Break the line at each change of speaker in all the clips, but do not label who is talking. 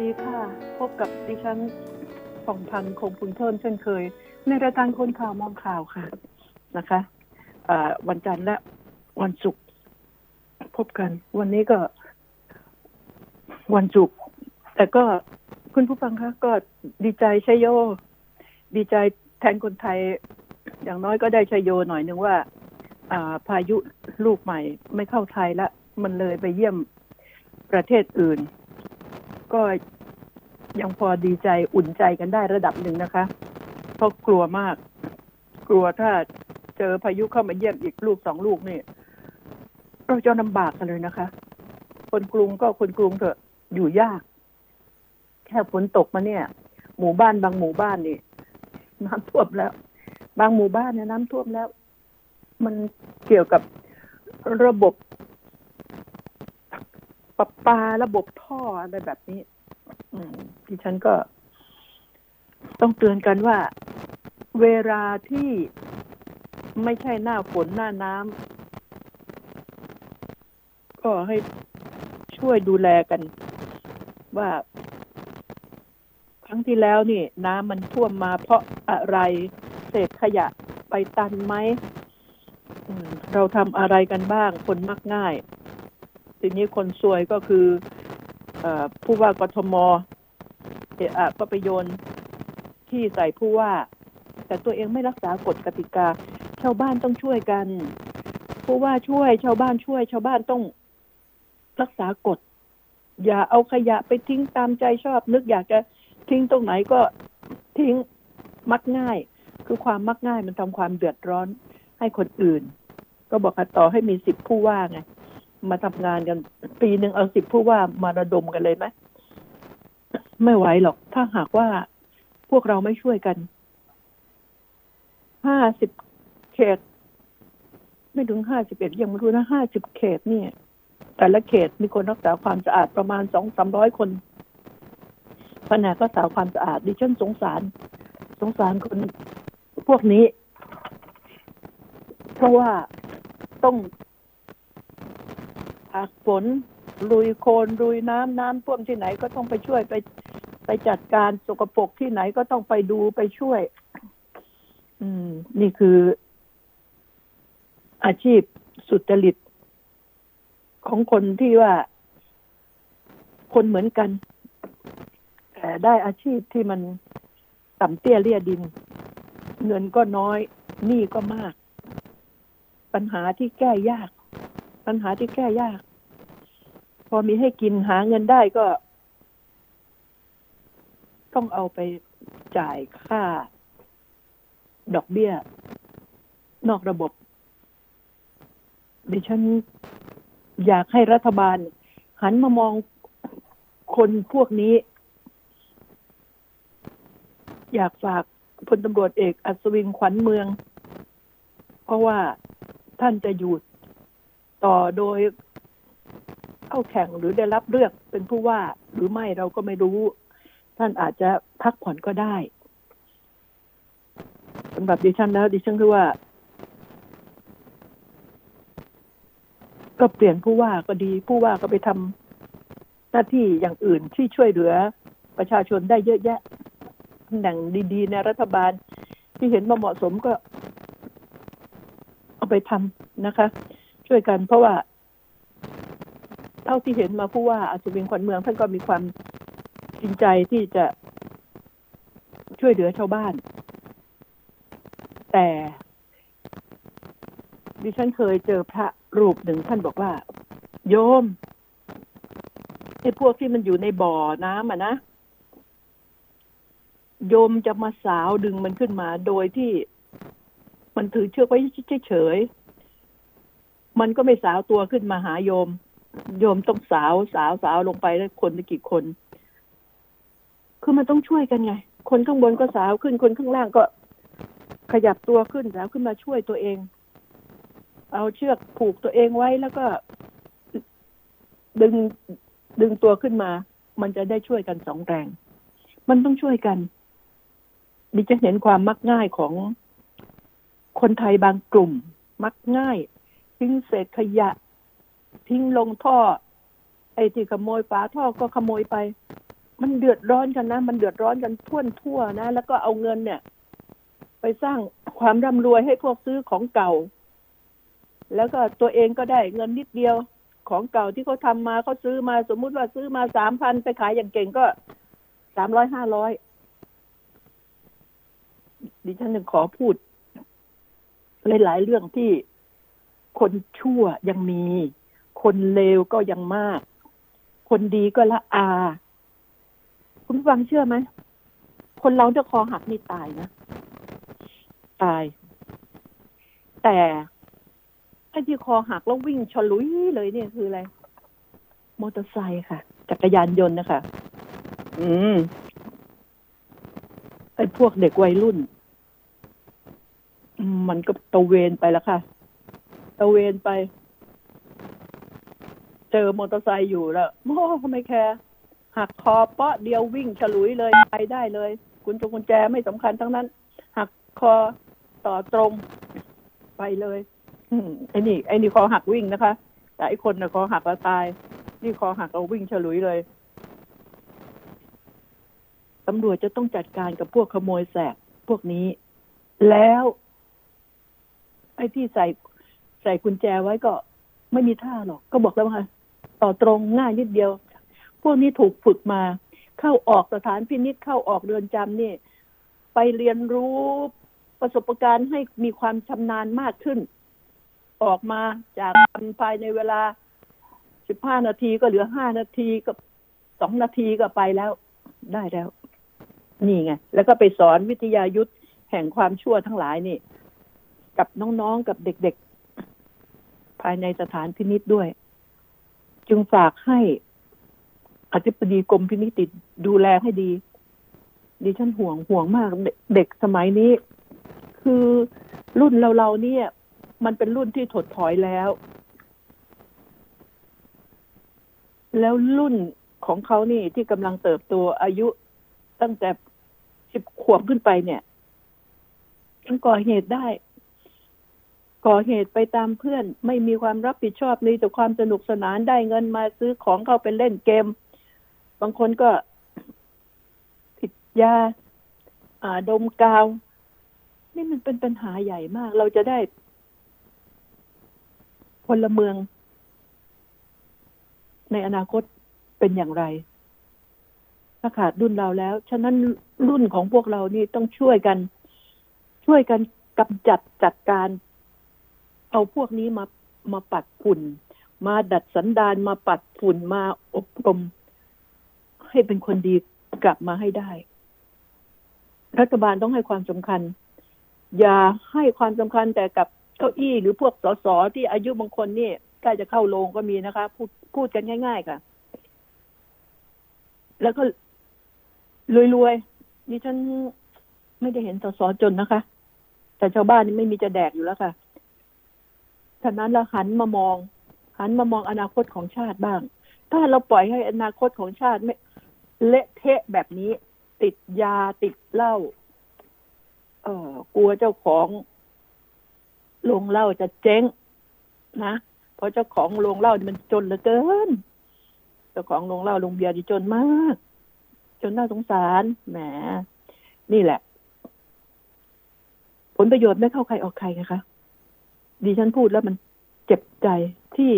ดีค่ะ พบกับดิฉันสองพันคงพุนเพิ่มเช่นเคย ในรายการคนข่าวมองข่าวค่ะนะคะวันจันทร์และวันศุกร์พบกัน วันนี้ก็วันศุกร์แต่ก็คุณผู้ฟังคะก็ดีใจชัยโย ดีใจแทนคนไทย อย่างน้อยก็ได้ชัยโยหน่อยนึงว่าอ่าพายุลูกใหม่ไม่เข้าไทยละ มันเลยไปเยี่ยมประเทศอื่น ก็ยังพอดีใจอุ่นใจกันได้ระดับหนึ่งนะคะ เพราะกลัวมาก กลัวถ้าเจอพายุเข้ามาเยี่ยมอีกลูกสองลูกนี่เราจะลำบากกันเลยนะคะ คนกรุงก็คนกรุงเถอะอยู่ยาก แค่ฝนตกมาเนี่ย หมู่บ้านบางหมู่บ้านนี่น้ำท่วมแล้ว บางหมู่บ้านเนี่ยน้ำท่วมแล้ว มันเกี่ยวกับระบบ ประปาระบบท่ออะไรแบบนี้ อืมดิฉันก็ ต้องเตือนกันว่า เวลาที่ไม่ใช่หน้าฝนหน้าน้ำก็ให้ช่วยดูแลกัน ว่าครั้งที่แล้วนี่ น้ำมันท่วมมาเพราะอะไรเศษขยะไปตันไหมเราทำอะไรกันบ้าง คนมักง่าย ทีนี้คนซวยก็คืออผู้ว่ากทมเอะก็ไปโยนที่ใส่ผู้ว่า แต่ตัวเองไม่รักษากฎกติกา ชาวบ้านต้องช่วยกัน ผู้ว่าช่วย ชาวบ้านช่วย ชาวบ้านต้องรักษากฎ อย่าเอาขยะไปทิ้งตามใจชอบ นึกอยากจะทิ้งตรงไหนก็ทิ้งมักง่าย คือความมักง่ายมันทำความเดือดร้อนให้คนอื่น ก็บอกต่อให้มีสิบผู้ว่าไง มาทำงานกัน ปีหนึ่งเอาสิบผู้ว่ามาระดมกันเลยไหมไม่ไหวหรอก ถ้าหากว่าพวกเราไม่ช่วยกัน ห้าสิบเขต ไม่ถึงห้าสิบเอ็ดยังไม่รู้นะห้าสิบเขตเนี่ย แต่ละเขตมีคนรักษาความสะอาดประมาณสองสามร้อยคนแผนกรักษาความสะอาดดิฉันสงสาร สงสารคนพวกนี้ เพราะว่าต้อง ฝนลุยโคลนลุยน้ำน้ำท่วมที่ไหนก็ต้องไปช่วยไปไปจัดการสกปรกที่ไหนก็ต้องไปดูไปช่วย อืม นี่คือ อาชีพสุจริต ของคนที่ว่า คนเหมือนกันแต่ได้อาชีพที่มันต่ำเตี้ยเลี่ยดิน เงินก็น้อยหนี้ก็มาก ปัญหาที่แก้ยาก ปัญหาที่แก้ยาก พอมีให้กินหาเงินได้ก็ ต้องเอาไปจ่ายค่า ดอกเบี้ย นอกระบบ ดิฉันอยากให้รัฐบาล หันมามองคนพวกนี้ อยากฝากพลตำรวจเอกอัศวินขวัญเมือง เพราะว่าท่านจะอยู่ ต่อโดยเข้าแข่งหรือได้รับเลือกเป็นผู้ว่าหรือไม่เราก็ไม่รู้ ท่านอาจจะพักผ่อนก็ได้สำหรับดิฉันแล้วดิฉันคือว่า ก็เปลี่ยนผู้ว่าก็ดีผู้ว่าก็ไปทำหน้าที่อย่างอื่นที่ช่วยเหลือประชาชนได้เยอะแยะตำแหน่งดีๆ ในรัฐบาล ที่เห็นว่าเหมาะสมก็ เอาไปทำนะคะ ช่วยกัน เพราะว่า เท่าที่เห็นมาผู้ว่าอาชีวินขวัญเมืองท่านก็มีความจริงใจที่จะช่วยเหลือชาวบ้าน แต่ ดิฉันเคยเจอพระรูปหนึ่งท่านบอกว่า โยมไอ้พวกที่มันอยู่ในบ่อน้ำอะนะโยมจะมาสาวดึงมันขึ้นมา โดยที่มันถือเชือกไว้เฉย มันก็ไม่สาวตัวขึ้นมาหาโยม โยมต้องสาวสาวสาวลงไปแล้วคนจะกี่คน คือมันต้องช่วยกันไง คนข้างบนก็สาวขึ้นคนข้างล่างก็ ขยับตัวขึ้นสาวขึ้นมาช่วยตัวเอง เอาเชือกผูกตัวเองไว้แล้วก็ ดึงดึงตัวขึ้นมา มันจะได้ช่วยกันสองแรง มันต้องช่วยกันดิจะเห็นความมักง่ายของคนไทยบางกลุ่ม มักง่าย ทิ้งเศษขยะ ทิ้งลงท่อ ไอ้ที่ขโมยฝาท่อก็ขโมยไป มันเดือดร้อนกันนะ มันเดือดร้อนกันทั่วทั่วนะ แล้วก็เอาเงินเนี่ย ไปสร้างความร่ำรวยให้พวกซื้อของเก่า แล้วก็ตัวเองก็ได้เงินนิดเดียวของเก่าที่เขาทามาเขาซื้อมาสมมุติว่าซื้อมาสามพันไปขายอย่างเก่งก็สามร้อยห้าร้อยดิฉันจึงขอพูดหลายๆเรื่องที่ คนชั่วยังมี คนเลวก็ยังมาก คนดีก็ละอา คุณฟังเชื่อไหม คนเราจะคอหักนี่ตายนะ ตาย แต่ไอ้ที่คอหักแล้ววิ่งชลุยเลยเนี่ยคืออะไร มอเตอร์ไซค์ค่ะ จักรยานยนต์นะคะ อืมไอ้พวกเด็กวัยรุ่น มันก็ตะเวนไปแล้วค่ะ ตะเวนไป เจอมอเตอร์ไซค์อยู่แล้วโอ้ทำไมแคร์หักคอเปาะเดียววิ่งฉลุยเลยไปได้เลยกุญจงกุญแจไม่สำคัญทั้งนั้น หักคอต่อตรงไปเลยไอ้นี่ไอ้นี่คอหักวิ่งนะคะ แต่ไอ้คนน่ะคอหักแล้วตาย นี่คอหักเราวิ่งฉลุยเลยตำรวจจะต้องจัดการกับพวกขโมยแสบพวกนี้ แล้ว ไอ้ที่ใส่ ใส่กุญแจไว้ก็ไม่มีท่าหรอก ก็บอกแล้วว่าต่อตรงง่ายนิดเดียว พวกนี้ถูกฝึกมา เข้าออกสถานพินิษเข้าออกเรือนจำนี่ ไปเรียนรู้ประสบการณ์ให้มีความชำนาญมากขึ้น ออกมาจากภายในเวลาสิบห้านาทีก็เหลือห้านาทีกับสองนาทีก็ไปแล้วได้แล้ว นี่ไง แล้วก็ไปสอนวิทยายุทธแห่งความชั่วทั้งหลายนี่ กับน้องๆกับเด็กๆ ภายในสถานพินิษด้วย จึงฝากให้อธิบดีกรมพินิติดดูแลให้ดี ดิฉันห่วงห่วงมากเด็กสมัยนี้ คือรุ่นเราเราเนี่ย มันเป็นรุ่นที่ถดถอยแล้ว แล้วรุ่นของเขานี่ที่กำลังเติบโตอายุตั้งแต่สิบขวบขึ้นไปเนี่ยมันก่อเหตุได้ ก่อเหตุไปตามเพื่อน ไม่มีความรับผิดชอบมีแต่ความสนุกสนานได้เงินมาซื้อของเข้าไปเล่นเกม บางคนก็ผิดยาอ่าดมกาว นี่มันเป็นปัญหาใหญ่มาก เราจะได้พลเมือง ในอนาคตเป็นอย่างไร ถ้าขาดรุ่นเราแล้ว ฉะนั้นรุ่นของพวกเรานี่ต้องช่วยกัน ช่วยกันกำจัดจัดการ เอาพวกนี้มามาปัดฝุ่น มาดัดสันดานมาปัดฝุ่นมาอบรม ให้เป็นคนดีกลับมาให้ได้ รัฐบาลต้องให้ความสำคัญ อย่าให้ความสำคัญแต่กับเก้าอี้หรือพวกสสที่อายุบางคนนี่ใกล้จะเข้าโรงก็มีนะคะ พูดพูดกันง่าย ๆ ค่ะ แล้วก็รวยๆนี่ฉันไม่ได้เห็นสสจนนะคะ แต่ชาวบ้านนี่ไม่มีจะแดกอยู่แล้วค่ะ ฉะนั้นเราหันมามอง หันมามองอนาคตของชาติบ้าง ถ้าเราปล่อยให้อนาคตของชาติไม่เละเทะแบบนี้ ติดยาติดเหล้าเออกลัวเจ้าของโรงเหล้าจะเจ๊งนะเพราะเจ้าของโรงเหล้ามันจนเหลือเกิน เจ้าของโรงเหล้าโรงเบียร์ที่จนมาก จนน่าสงสารแหมนี่แหละ ผลประโยชน์ไม่เข้าใครออกใครนะคะ ดิฉันพูดแล้วมันเจ็บใจที่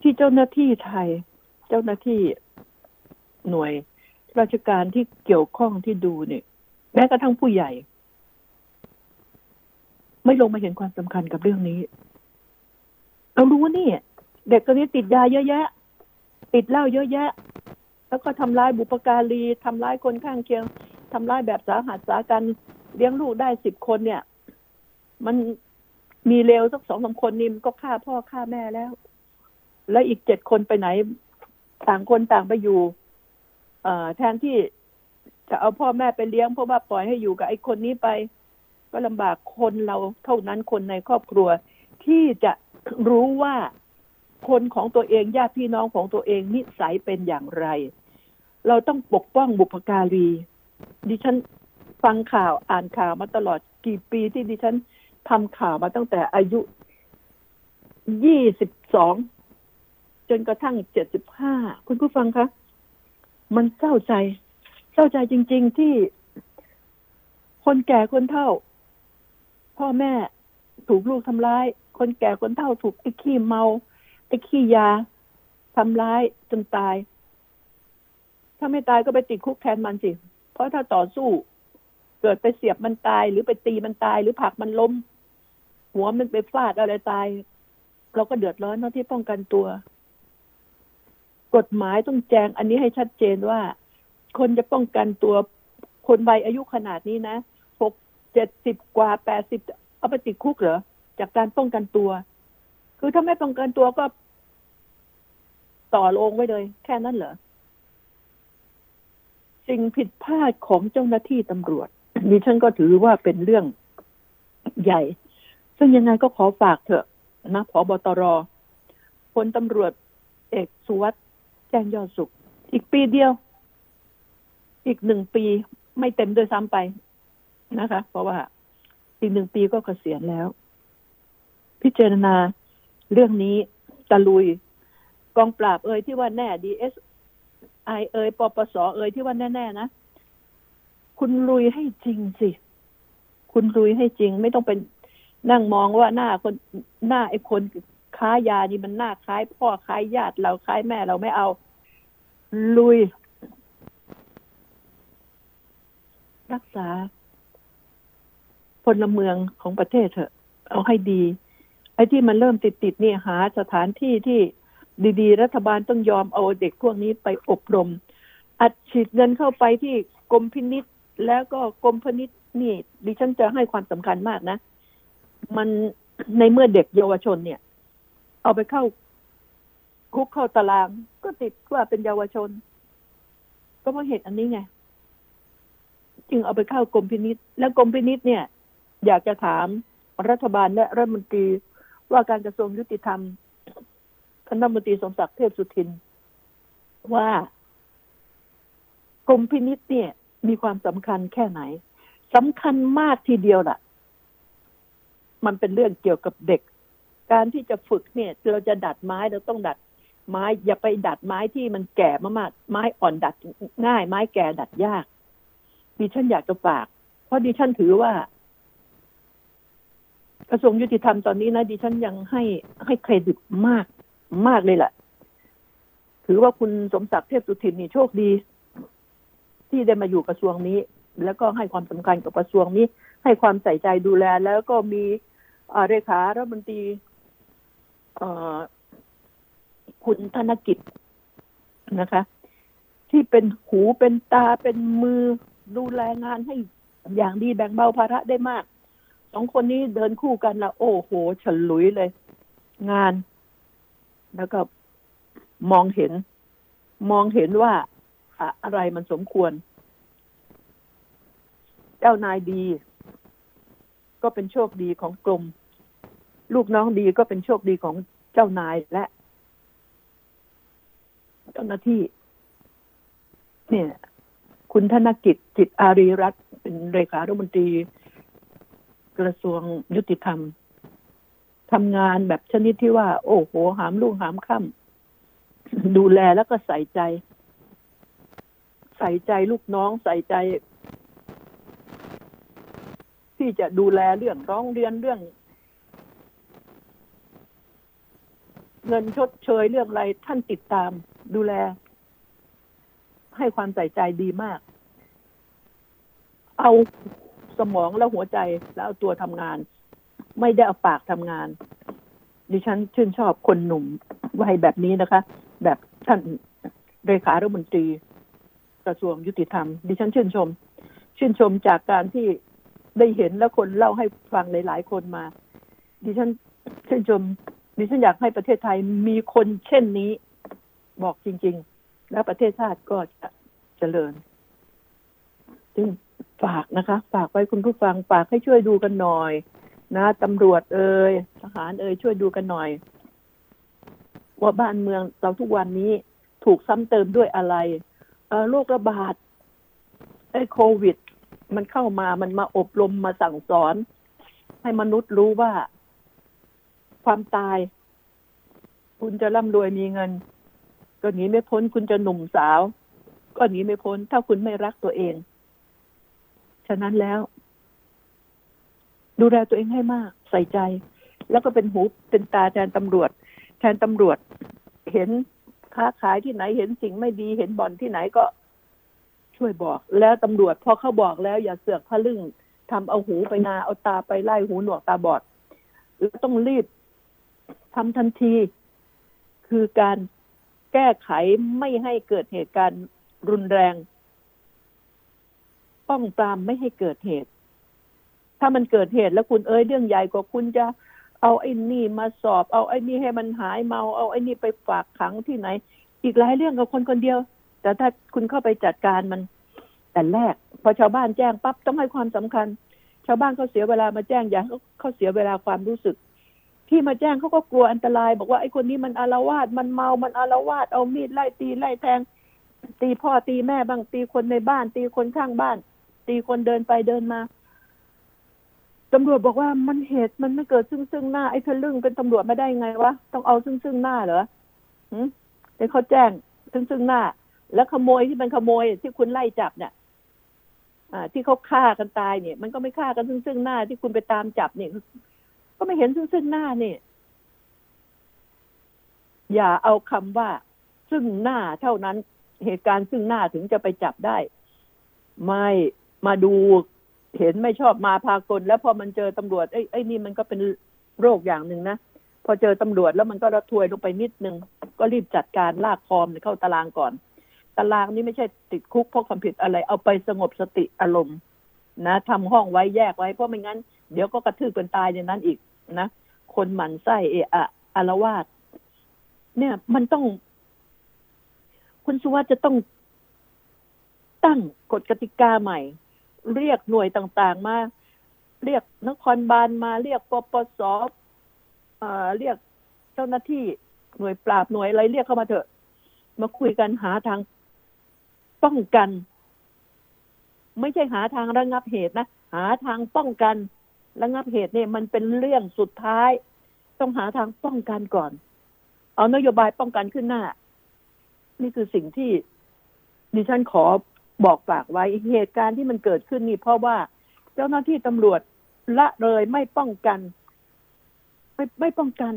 ที่เจ้าหน้าที่ไทย เจ้าหน้าที่หน่วย ราชการที่เกี่ยวข้องที่ดูเนี่ย แม้กระทั่งผู้ใหญ่ ไม่ลงมาเห็นความสำคัญกับเรื่องนี้เรารู้ว่านี่ เด็กตัวนี้ติดยาเยอะแยะ ติดเหล้าเยอะแยะ แล้วก็ทำร้ายบุปการีทำร้ายคนข้างเคียงทำร้ายแบบสาหัสสากันเลี้ยงลูกได้สิบคนเนี่ย มัน มีเลวสักสองสาคนนี่มันก็ฆ่าพ่อฆ่าแม่แล้ว แล้วอีกเจ็ดคนไปไหน ต่างคนต่างไปอยู่เอแทนที่จะเอาพ่อแม่ไปเลี้ยงเพราะว่าปล่อยให้อยู่กับไอ้คนนี้ไป ก็ลำบากคนเราเท่านั้นคนในครอบครัว ที่จะรู้ว่าคนของตัวเองญาติพี่น้องของตัวเองนิสัยเป็นอย่างไร เราต้องปกป้องบุพการี ดิฉันฟังข่าวอ่านข่าวมาตลอดกี่ปีที่ดิฉัน ทำข่าวมาตั้งแต่อายุยี่สิบสองจนกระทั่งเจ็ดสิบห้าคุณผู้ฟังคะ มันเศร้าใจ เศร้าใจจริง ๆ ที่คนแก่คนเฒ่า พ่อแม่ถูกลูกทำร้าย คนแก่คนเฒ่าถูกไอ้ขี้เมาไอ้ขี้ยาทำร้ายจนตาย ถ้าไม่ตายก็ไปติดคุกแทนมันสิ เพราะถ้าต่อสู้ เกิดไปเสียบมันตาย หรือไปตีมันตาย หรือผลักมันล้ม หัวมันไปฟาดอะไรตาย เราก็เดือดร้อนเนาะที่ป้องกันตัว กฎหมายต้องแจง อันนี้ให้ชัดเจนว่า คนจะป้องกันตัว คนวัยอายุขนาดนี้นะหกเจ็ดสิบกว่าแปดสิบเอาไปติดคุกเหรอ จากการป้องกันตัว คือถ้าไม่ป้องกันตัวก็ ต่อลงไว้เลย แค่นั้นเหรอสิ่งผิดพลาดของเจ้าหน้าที่ตำรวจดิฉันก็ถือว่าเป็นเรื่องใหญ่ ซึ่งยังไงก็ขอฝากเถอะนะพอบตรพลตำรวจเอกสุวัสด์แจ้งยอดสุข อีกปีเดียว อีกหนึ่งปีไม่เต็มด้วยซ้ำไปนะคะ เพราะว่าอีกหนึ่งปีก็เกษียณแล้ว พิจารณาเรื่องนี้ตะลุย กองปราบเอ่ยที่ว่าแน่ดีเอสไอเอ่ยปปสเอ่ยที่ว่าแน่ ๆ นะ คุณลุยให้จริงสิ คุณลุยให้จริง ไม่ต้องเป็น นั่งมองว่าหน้าคนหน้าไอ้คนค้ายานี่มันหน้าคล้ายพ่อคล้ายญาติเราคล้ายแม่เราไม่เอา ลุย รักษาพลเมืองของประเทศเถอะ เอาให้ดี ไอ้ที่มันเริ่มติดติดนี่หาสถานที่ที่ดีๆ รัฐบาลต้องยอมเอาเด็กพวกนี้ไปอบรม อัดฉีดเงินเข้าไปที่กรมพินิษแล้วก็กรมพนิษนี่ดิฉันจะให้ความสำคัญมากนะ มันในเมื่อเด็กเยาวชนเนี่ย เอาไปเข้าคุกเข้าตาราง ก็ติดว่าเป็นเยาวชน ก็เพราะเหตุอันนี้ไง จึงเอาไปเข้ากรมพินิษแล้วกรมพินิษเนี่ย อยากจะถามรัฐบาลและรัฐมนตรีว่าการกระทรวงยุติธรรมคณะมนตรีสมศักดิ์เทพสุทิน ว่ากรมพินิษเนี่ย มีความสำคัญแค่ไหนสำคัญมากทีเดียวล่ะ มันเป็นเรื่องเกี่ยวกับเด็ก การที่จะฝึกเนี่ยเราจะดัดไม้เราต้องดัดไม้อย่าไปดัดไม้ที่มันแก่มากๆไม้อ่อนดัดง่าย ไม้แก่ดัดยากดิฉันอยากจะฝาก เพราะดิฉันถือว่า กระทรวงยุติธรรมตอนนี้นะดิฉันยังให้ให้เครดิตมากมากเลยแหละถือว่าคุณสมศักดิ์เทพสุทินนี่โชคดี ที่ได้มาอยู่กระทรวงนี้ แล้วก็ให้ความสำคัญกับกระทรวงนี้ ให้ความใส่ใจดูแล แล้วก็มีเรขารัฐมนตรีคุณธนกิจนะคะ ที่เป็นหูเป็นตาเป็นมือดูแลงานให้อย่างดีแบ่งเบาภาระได้มากสองคนนี้เดินคู่กันละโอ้โหฉลุยเลย งาน แล้วก็มองเห็น มองเห็นว่าอะไรมันสมควร เจ้านายดี ก็เป็นโชคดีของกรมลูกน้องดีก็เป็นโชคดีของเจ้านายและ เจ้าหน้าที่ เนี่ย คุณธนกิจจิตอารีรัตน์เป็นเลขาธิบดีกระทรวงยุติธรรมทำงานแบบชนิดที่ว่า โอ้โห หามลูกหามค่ำดูแลแล้วก็ใส่ใจ ใส่ใจลูกน้องใส่ใจ ที่จะดูแลเรื่องร้องเรียนเรื่อง เงินชดเชยเรื่องอะไรท่านติดตามดูแล ให้ความใส่ใจดีมาก เอาสมองและหัวใจแล้วเอาตัวทำงาน ไม่ได้เอาปากทำงาน ดิฉันชื่นชอบคนหนุ่มวัยแบบนี้นะคะ แบบท่านเลขารัฐมนตรีกระทรวงยุติธรรม ดิฉันชื่นชม ชื่นชมจากการที่ ได้เห็นแล้วคนเล่าให้ฟังหลายๆคนมา ดิฉันชื่นชมดิฉันอยากให้ประเทศไทยมีคนเช่นนี้ บอกจริง ๆ แล้วประเทศชาติก็จะเจริญซึ่งฝากนะคะ ฝากไว้คุณผู้ฟังฝากให้ช่วยดูกันหน่อย นะตำรวจเอ่ยทหารเอ่ยช่วยดูกันหน่อย ว่าบ้านเมืองเราทุกวันนี้ถูกซ้ำเติมด้วยอะไรโรคระบาดไอ้โควิด มันเข้ามามันมาอบรมมาสั่งสอน ให้มนุษย์รู้ว่า ความตาย คุณจะร่ำรวยมีเงิน ก็หนีไม่พ้น คุณจะหนุ่มสาว ก็หนีไม่พ้น ถ้าคุณไม่รักตัวเอง ฉะนั้นแล้ว ดูแลตัวเองให้มาก ใส่ใจ แล้วก็เป็นหูเป็นตาแทนตำรวจ แทนตำรวจ เห็นค้าขายที่ไหนเห็นสิ่งไม่ดีเห็นบ่อนที่ไหนก็ ช่วยบอก แล้วตำรวจพอเขาบอกแล้วอย่าเสือกพะลึ่งทำเอาหูไปนาเอาตาไปไล่หูหนวกตาบอดแล้วต้องรีบทำทันที คือการแก้ไขไม่ให้เกิดเหตุการณ์รุนแรง ป้องปรามไม่ให้เกิดเหตุ ถ้ามันเกิดเหตุแล้วคุณเอ้ยเรื่องใหญ่กว่าคุณจะเอาไอ้นี่มาสอบ เอาไอ้นี่ให้มันหายเมา เอาไอ้นี่ไปฝากขังที่ไหน อีกหลายเรื่องกับคนคนเดียว แต่ถ้าคุณเข้าไปจัดการมันแต่แรก พอชาวบ้านแจ้งปั๊บต้องให้ความสำคัญ ชาวบ้านเขาเสียเวลามาแจ้งอย่าเขาเสียเวลาความรู้สึก ที่มาแจ้งเขาก็กลัวอันตราย บอกว่าไอ้คนนี้มันอารวาสมันเมามันอารวาสเอามีดไล่ตีไล่แทง ตีพ่อตีแม่บ้างตีคนในบ้าน ตีคนข้างบ้าน ตีคนเดินไปเดินมาตำรวจบอกว่ามันเหตุมันไม่เกิดซึ่งซึ่งหน้าไอ้ทะลึ่งเป็นตำรวจไม่ได้ไงวะต้องเอาซึ่งซึ่งหน้าเหรอหืมแต่เขาแจ้งซึ่งซึ่งหน้า แล้วขโมยที่มันขโมยที่คุณไล่จับเนี่ยอ่าที่เขาฆ่ากันตายเนี่ย มันก็ไม่ฆ่ากันซึ่งซึ่งหน้าที่คุณไปตามจับเนี่ยก็ไม่เห็นซึ่งซึ่งหน้าเนี่ยอย่าเอาคำว่าซึ่งหน้าเท่านั้นเหตุการณ์ซึ่งหน้าถึงจะไปจับได้ ไม่มาดูเห็นไม่ชอบมาพากลแล้วพอมันเจอตำรวจไอ้ไอ้นี่มันก็เป็นโรคอย่างหนึ่งนะพอเจอตำรวจแล้วมันก็ระทวยลงไปนิดนึงก็รีบจัดการลากคอมเข้าตารางก่อน ตารางนี้ไม่ใช่ติดคุกเพราะความผิดอะไร เอาไปสงบสติอารมณ์ นะทำห้องไว้แยกไว้เพราะไม่งั้น เดี๋ยวก็กระทืบกันตายในนั้นอีกนะคนหมันไส้เอะอะอารวาสเนี่ย มันต้อง คุณสุวัสด์จะต้องตั้งกฎกติกาใหม่ เรียกหน่วยต่างๆมาเรียกนครบาลมาเรียกปปสเรียกเจ้าหน้าที่หน่วยปราบหน่วยอะไรเรียกเข้ามาเถอะ มาคุยกันหาทาง ป้องกัน ไม่ใช่หาทางระงับเหตุนะ หาทางป้องกัน ระงับเหตุเนี่ย มันเป็นเรื่องสุดท้าย ต้องหาทางป้องกันก่อน เอานโยบายป้องกันขึ้นหน้า นี่คือสิ่งที่ดิฉันขอบอกฝากไว้เหตุการณ์ที่มันเกิดขึ้นนี่เพราะว่า เจ้าหน้าที่ตำรวจละเลยไม่ป้องกัน ไม่ไม่ป้องกัน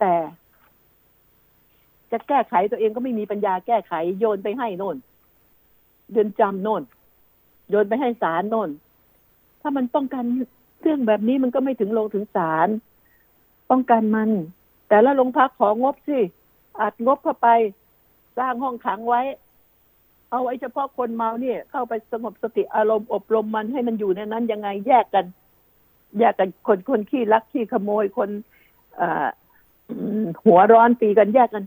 แต่ จะแก้ไขตัวเองก็ไม่มีปัญญาแก้ไข โยนไปให้โน่นเดือนจำโน่น โยนไปให้ศาลโน่น ถ้ามันป้องกันเรื่องแบบนี้มันก็ไม่ถึงลงถึงศาลป้องกันมัน แต่ละโรงพักของบสิอัดงบเข้าไป สร้างห้องขังไว้ เอาไว้เฉพาะคนเมาเนี่ย เข้าไปสงบสติอารมณ์อบรมมันให้มันอยู่ในนั้นยังไงแยกกัน แยกกันคนคนขี้ลักขี้ขโมยคนหัวร้อนตีกันแยกกัน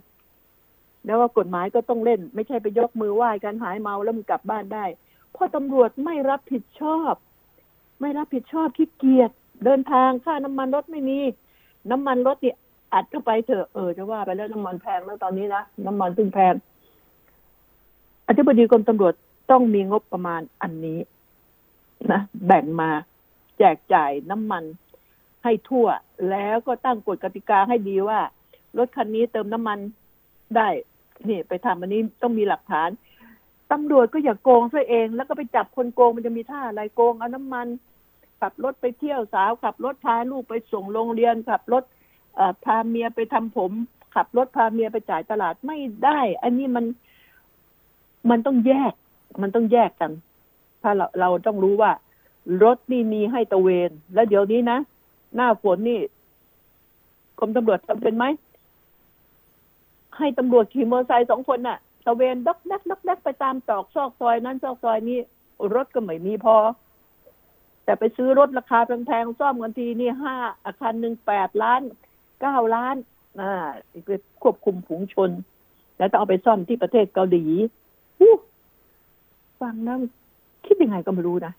แล้วว่ากฎหมายก็ต้องเล่น ไม่ใช่ไปยกมือไหว้กันหายเมาแล้วมันกลับบ้านได้ เพราะตำรวจไม่รับผิดชอบ ไม่รับผิดชอบขี้เกียจเดินทางค่าน้ำมันรถไม่มี น้ำมันรถเนี่ยอัดเข้าไปเถอะเออจะว่าไปแล้วน้ำมันแพงแล้วตอนนี้นะน้ำมันตึงแพงอธิบดีกรมตำรวจต้องมีงบประมาณอันนี้นะแบ่งมาแจกจ่ายน้ำมันให้ทั่ว แล้วก็ตั้งกฎกติกาให้ดีว่า รถคันนี้เติมน้ำมันได้ นี่ไปทำอันนี้ต้องมีหลักฐานตำรวจก็อย่าโกงซะเอง แล้วก็ไปจับคนโกงมันจะมีท่าอะไรโกงเอาน้ำมัน ขับรถไปเที่ยวสาว ขับรถพาลูกไปส่งโรงเรียน ขับรถพาเมียไปทำผม ขับรถพาเมียไปจ่ายตลาดไม่ได้ อันนี้มันมันต้องแยก มันต้องแยกกัน ถ้าเราเราต้องรู้ว่า รถนี่มีให้ตะเวน แล้วเดี๋ยวนี้นะหน้าฝนนี่กรมตำรวจทำเป็นไหม ให้ตำรวจขี่มอเตอร์ไซค์สองคนน่ะตะเวนดักนักดักนักไปตามตอกซอกซอยนั้นซอกซอยนี้ รถก็ไม่มีพอ แต่ไปซื้อรถราคาแพงๆซ่อมกันทีนี่ห้าอาคารหนึ่งแปดล้านเก้าล้านอ่าไปควบคุมฝูงชน แล้วต้องเอาไปซ่อมที่ประเทศเกาหลีฟังนะคิดยังไงก็ไม่รู้นะ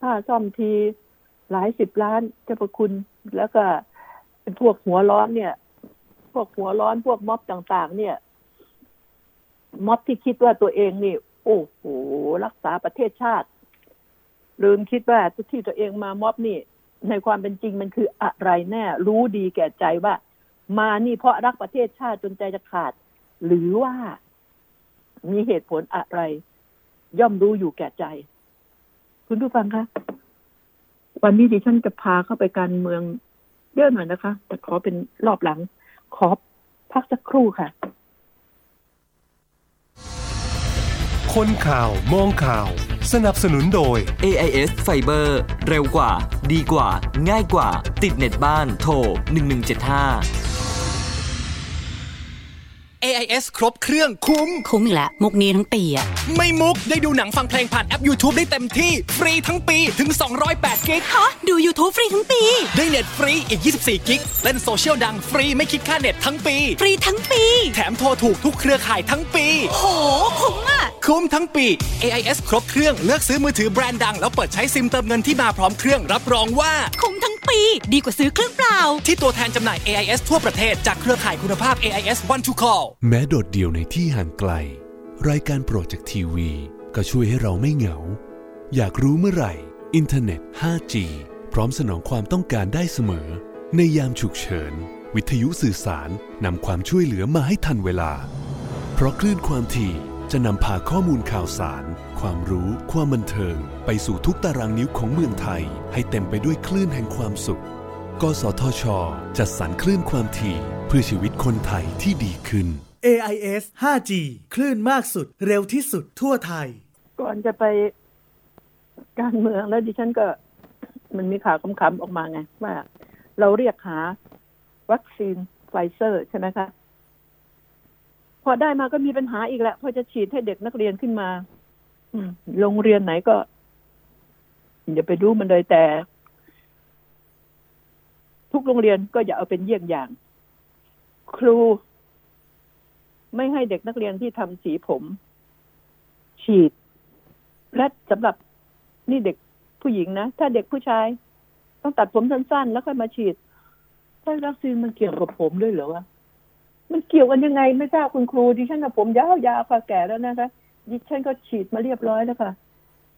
ค่าซ่อมทีหลายสิบล้านเจ้าประคุณ แล้วก็เป็นพวกหัวร้อนเนี่ย พวกหัวร้อนพวกม็อบต่าง ๆ เนี่ย ม็อบที่คิดว่าตัวเองนี่ โอ้โหรักษาประเทศชาติ ลืมคิดว่าที่ตัวเองมาม็อบนี่ ในความเป็นจริงมันคืออะไรแน่ รู้ดีแก่ใจว่า มานี่เพราะรักประเทศชาติจนใจจะขาด หรือว่ามีเหตุผลอะไร ย่อมรู้อยู่แก่ใจ คุณผู้ฟังคะวันนี้ดิฉันจะพาเข้าไปการเมืองเยอะหน่อยนะคะ แต่ขอเป็นรอบหลัง ขอพักสักครู่ค่ะ
คนข่าวมองข่าว สนับสนุนโดย
AIS Fiber เร็วกว่า ดีกว่า ง่ายกว่า ติดเน็ตบ้านโทร1175
AIS ครบเครื่องคุ้ม
คุ้มอีกแล้วมุกนี้ทั้งปีอะ
ไม่มุกได้ดูหนังฟังเพลงผ่านแอป YouTube ได้เต็มที่ ฟรีทั้งปีถึง 208 gig
ฮะดู YouTube ฟรีทั้งปี
ได้เน็ตฟรีอีก 24 gig เล่นโซเชียลดังฟรีไม่คิดค่าเน็ตทั้งปี
ฟรีทั้งปี
แถมโทรถูกทุกเครือข่ายทั้งปี
โห คุ้มอะ
คุ้มทั้งปี AIS ครบเครื่องเลือกซื้อมือถือแบรนด์ดัง แล้วเปิดใช้ซิมเติมเงินที่มาพร้อมเครื่องรับรองว่า
คุ้มทั้ง ปีดีกว่าซื้อเครื่องเปล่า
ที่ตัวแทนจำหน่าย AIS ทั่วประเทศจากเครือข่ายคุณภาพ AIS One to Call
แม้โดดเดี่ยวในที่ห่างไกล รายการโปรดจากทีวี ก็ช่วยให้เราไม่เหงา อยากรู้เมื่อไหร่ อินเทอร์เน็ต 5G พร้อมสนองความต้องการได้เสมอ ในยามฉุกเฉิน วิทยุสื่อสารนำความช่วยเหลือมาให้ทันเวลา เพราะคลื่นความถี่จะนำพาข้อมูลข่าวสาร ความรู้ ความบันเทิง ไปสู่ทุกตารางนิ้วของเมืองไทย ให้เต็มไปด้วยคลื่นแห่งความสุข กสทช จัดสรรคลื่นความถี่ เพื่อชีวิตคนไทยที่ดีขึ้น
AIS 5G คลื่นมากสุด เร็วที่สุดทั่วไทย
ก่อนจะไปการเมืองแล้วดิฉันก็มันมีข่าวคำๆออกมาไงว่าเราเรียกหาวัคซีนไฟเซอร์ใช่ไหมคะ พอได้มาก็มีปัญหาอีกแหละพอจะฉีดให้เด็กนักเรียนขึ้นมาอืม โรงเรียนไหนก็อย่าไปรู้มันเลยแต่ ทุกโรงเรียนก็อย่าเอาเป็นเยี่ยงอย่าง ครู ไม่ให้เด็กนักเรียนที่ทำสีผม ฉีด และสำหรับนี่เด็กผู้หญิงนะ ถ้าเด็กผู้ชาย ต้องตัดผมสั้นๆ แล้วค่อยมาฉีดถ้าวัคซีนมันเกี่ยวกับผมด้วยเหรอวะมันเกี่ยวกันยังไงไม่ทราบคุณครูดิฉันกับผมยาวๆค่ะแก่แล้วนะคะ ดิฉันก็ฉีดมาเรียบร้อยแล้วค่ะ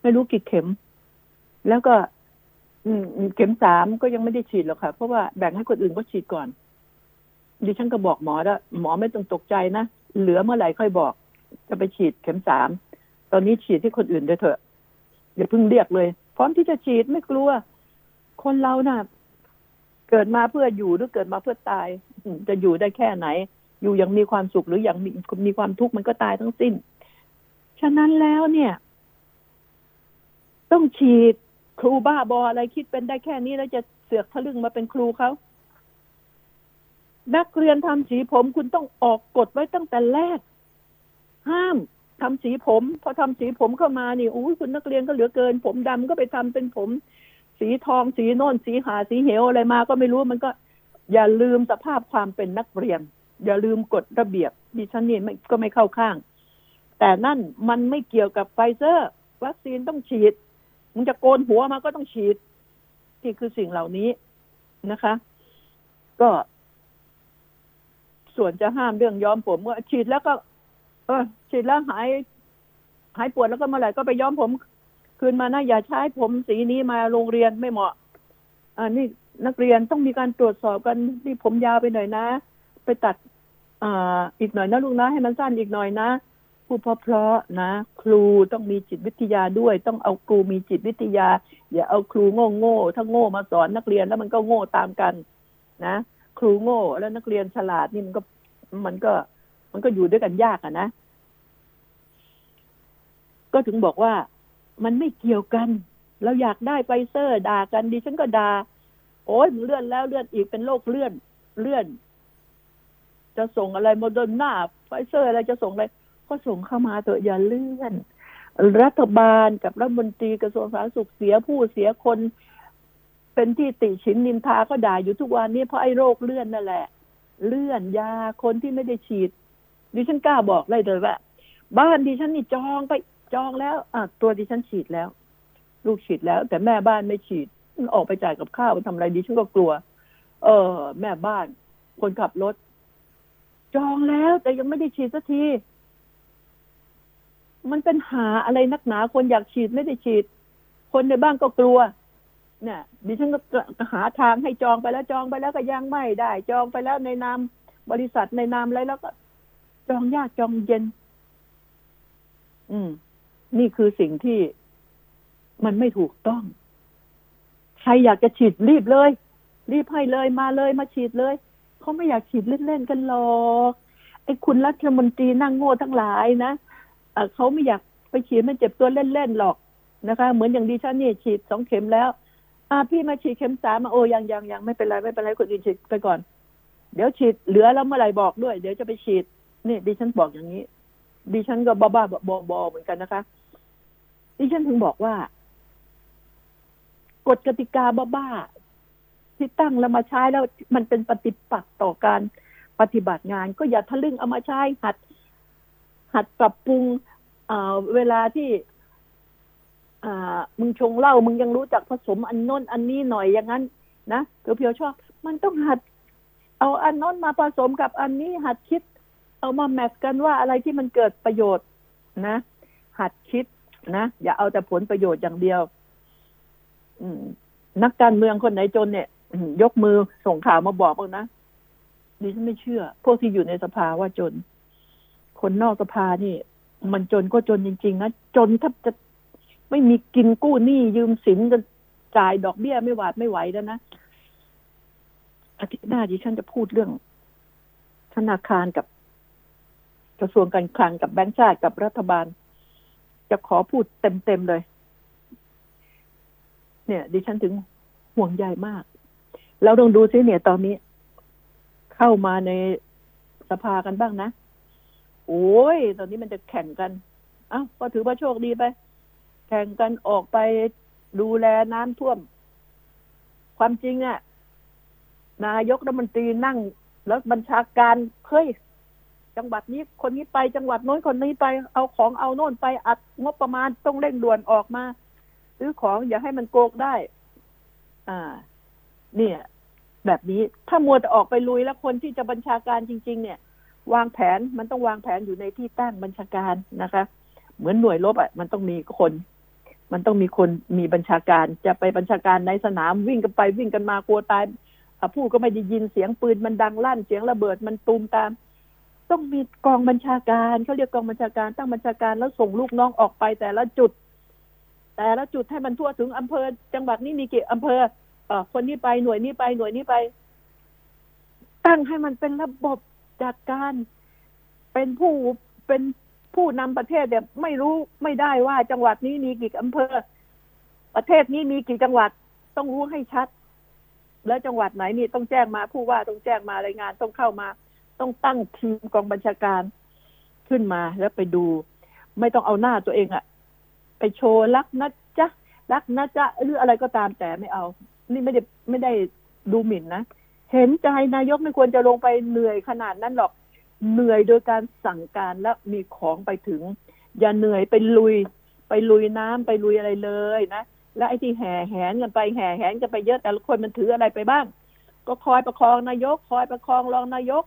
ไม่รู้กี่เข็ม แล้วก็ อืมเข็มสามก็ยังไม่ได้ฉีดหรอกค่ะ เพราะว่าแบ่งให้คนอื่นก็ฉีดก่อน ดิฉันก็บอกหมอแล้วหมอไม่ต้องตกใจนะ เหลือเมื่อไหร่ค่อยบอก จะไปฉีดเข็มสาม ตอนนี้ฉีดให้คนอื่นด้วยเถอะอย่าเพิ่งเรียกเลย พร้อมที่จะฉีดไม่กลัว คนเราน่ะ เกิดมาเพื่ออยู่หรือเกิดมาเพื่อตายจะอยู่ได้แค่ไหน อยู่อย่างมีความสุขหรืออย่างมีมีความทุกข์มันก็ตายทั้งสิ้น ฉะนั้นแล้วเนี่ย ต้องฉีดครูบ้าบออะไรคิดเป็นได้แค่นี้แล้วจะเสือกทะลึ่งมาเป็นครูเขานักเรียนทำสีผมคุณต้องออกกฎไว้ตั้งแต่แรก ห้ามทำสีผม พอทำสีผมเข้ามานี่อู้คุณนักเรียนก็เหลือเกิน ผมดำก็ไปทำเป็นผม สีทองสีโน่นสีหาสีเหวอะไรมาก็ไม่รู้มันก็ อย่าลืมสภาพความเป็นนักเรียน อย่าลืมกฎระเบียบดิฉันนี่ไม่ก็ไม่เข้าข้าง แต่นั่นมันไม่เกี่ยวกับไฟเซอร์ วัคซีนต้องฉีดมึงจะโกนหัวมาก็ต้องฉีดนี่คือสิ่งเหล่านี้นะคะ ก็ส่วนจะห้ามเรื่องย้อมผมก็ฉีดแล้วก็ เออ ฉีดแล้วหายหายปวดแล้วก็เมื่อไหร่ก็ไปย้อมผมคืนมานะอย่าใช้ผมสีนี้มาโรงเรียนไม่เหมาะอ่านี่นักเรียนต้องมีการตรวจสอบกันนี่ผมยาวไปหน่อยนะ ไปตัด อ่า อีกหน่อยนะลูกนะให้มันสั้นอีกหน่อยนะ พูดเพราะๆนะ ครูต้องมีจิตวิทยาด้วย ต้องเอาครูมีจิตวิทยา อย่าเอาครูโง่โง่ๆถ้าโง่มาสอนนักเรียนแล้วมันก็โง่ตามกัน นะ ครูโง่แล้วนักเรียนฉลาดนี่มันก็มันก็ มันก็อยู่ด้วยกันยากอะนะก็ถึงบอกว่ามันไม่เกี่ยวกัน เราอยากได้ไฟเซอร์ด่ากันดิฉันก็ด่าโอ้ยมึงเลื่อนแล้วเลื่อนอีกเป็นโรคเลื่อนเลื่อน จะส่งอะไรโมเดอร์นาไฟเซอร์อะไรจะส่งอะไร ก็ส่งเข้ามาเถอะอย่าเลื่อน รัฐบาลกับรัฐมนตรีกระทรวงสาธารณสุขเสียผู้เสียคน เป็นที่ติฉินนินทาก็ด่าอยู่ทุกวันนี้เพราะไอ้โรคเลื่อนนั่นแหละ เลื่อนยาคนที่ไม่ได้ฉีดดิฉันกล้าบอกเลยเลยว่าบ้านดิฉันนี่จองไปจองแล้วอะตัวดิฉันฉีดแล้ว ลูกฉีดแล้ว แต่แม่บ้านไม่ฉีดออกไปจ่ายกับข้าวไปทำอะไรดิฉันก็กลัว เออ แม่บ้าน คนขับรถ จองแล้วแต่ยังไม่ได้ฉีดสักที มันเป็นหาอะไรนักหนา คนอยากฉีดไม่ได้ฉีด คนในบ้านก็กลัว เนี่ยดิฉันก็หาทางให้จองไปแล้วจองไปแล้วก็ยังไม่ได้ จองไปแล้วในนามบริษัทในนามอะไรแล้วก็ จองยากจองเย็น อืม นี่คือสิ่งที่มันไม่ถูกต้อง ใครอยากจะฉีดรีบเลย รีบให้เลยมาเลยมาฉีดเลยเขาไม่อยากฉีดเล่นๆกันหรอกไอ้คุณรัฐมนตรีนั่งโง่ทั้งหลายนะ เขาไม่อยากไปฉีดมันเจ็บตัวเล่นๆหรอกนะคะ เหมือนอย่างดิฉันนี่ฉีดสองเข็มแล้วอ่าพี่มาฉีดเข็มสามมาโอ้ยังยังยังไม่เป็นไรไม่เป็นไรคนอื่นฉีดไปก่อน เดี๋ยวฉีดเหลือแล้วเมื่อไหร่บอกด้วย เดี๋ยวจะไปฉีดนี่ดิฉันบอกอย่างนี้ ดิฉันก็บ้าบ้าบอบอเหมือนกันนะคะ ดิฉันถึงบอกว่ากฎกติกาบ้าๆที่ตั้งแล้วมาใช้แล้วมันเป็นปฏิปักษ์ต่อการปฏิบัติงาน ก็อย่าทะลึ่งเอามาใช้หัด หัดปรับปรุงเวลาที่มึงชงเหล้ามึงยังรู้จักผสมอันน้นอันนี้หน่อยอย่างนั้น นะเพียวๆชอบ มันต้องหัด เอาอันน้นมาผสมกับอันนี้หัดคิด เอามาแมทกันว่าอะไรที่มันเกิดประโยชน์นะ หัดคิดนะอย่าเอาแต่ผลประโยชน์อย่างเดียว อืม นักการเมืองคนไหนจนเนี่ยยกมือส่งข่าวมาบอกบ้างนะดิฉันไม่เชื่อ พวกที่อยู่ในสภาว่าจน คนนอกสภานี่ มันจนก็จนจริง ๆ นะ จนถ้าจะไม่มีกินกู้หนี้ยืมสินจะจ่ายดอกเบี้ยไม่หวาดไม่ไหวแล้วนะอาทิตย์หน้าดิฉันจะพูดเรื่อง ธนาคารกับกระทรวงการคลังกับแบงก์ชาติกับรัฐบาล จะขอพูดเต็มๆเลย เนี่ย ดิฉันถึงห่วงใยมากเราลองดูซิเนี่ยตอนนี้ เข้ามาในสภากันบ้างนะ โอ้ย ตอนนี้มันจะแข่งกันอ้าก็ถือว่าโชคดีไป แข่งกันออกไปดูแลน้ำท่วม ความจริงอะ่ะ นายกรัฐมนตรีนั่ง แล้วบัญชาการเฮ้ยจังหวัดนี้คนนี้ไปจังหวัดโน้นคนนี้ไป เอาของเอาโน่นไปอัดงบประมาณต้องเร่งด่วนออกมา ซื้อของอย่าให้มันโกงได้ อ่า เนี่ย แบบนี้ถ้ามัวแต่ออกไปลุยแล้วคนที่จะบัญชาการจริง ๆ เนี่ย วางแผนมันต้องวางแผนอยู่ในที่ตั้งบัญชาการนะคะ เหมือนหน่วยรบอะมันต้องมีคน มันต้องมีคนมีบัญชาการจะไปบัญชาการในสนามวิ่งกันไปวิ่งกันมากลัวตายอะพูดก็ไม่ได้ยินเสียงปืนมันดังลั่นเสียงระเบิดมันตูมตาม ต้องมีกองบัญชาการเขาเรียกกองบัญชาการตั้งบัญชาการแล้วส่งลูกน้องออกไปแต่ละจุด แต่ละจุดให้มันทั่วถึงอำเภอ จังหวัดนี้มีกี่อำเภอเออคนนี้ไปหน่วยนี้ไปหน่วยนี้ไป ตั้งให้มันเป็นระบบ จัดการเป็นผู้เป็นผู้นำประเทศเนี่ยไม่รู้ไม่ได้ว่าจังหวัดนี้มีกี่อำเภอ ประเทศนี้มีกี่จังหวัดต้องรู้ให้ชัด แล้วจังหวัดไหนนี่ต้องแจ้งมาผู้ว่าต้องแจ้งมารายงานต้องเข้ามา ต้องตั้งทีมกองบัญชาการขึ้นมาแล้วไปดู ไม่ต้องเอาหน้าตัวเองอะไปโชว์รักนะจ๊ะรักนะจ๊ะหรืออะไรก็ตามแต่ไม่เอา นี่ไม่ได้ไม่ได้ดูหมิ่นนะ เห็นใจนายกไม่ควรจะลงไปเหนื่อยขนาดนั้นหรอกเหนื่อยโดยการสั่งการและมีของไปถึง อย่าเหนื่อยไปลุย ไปลุยน้ำไปลุยอะไรเลยนะและไอ้ที่แห่แหนกันไปแห่แหนกันไปเยอะแต่ละคนมันถืออะไรไปบ้าง ก็คอยประคองนายก คอยประคองรองนายก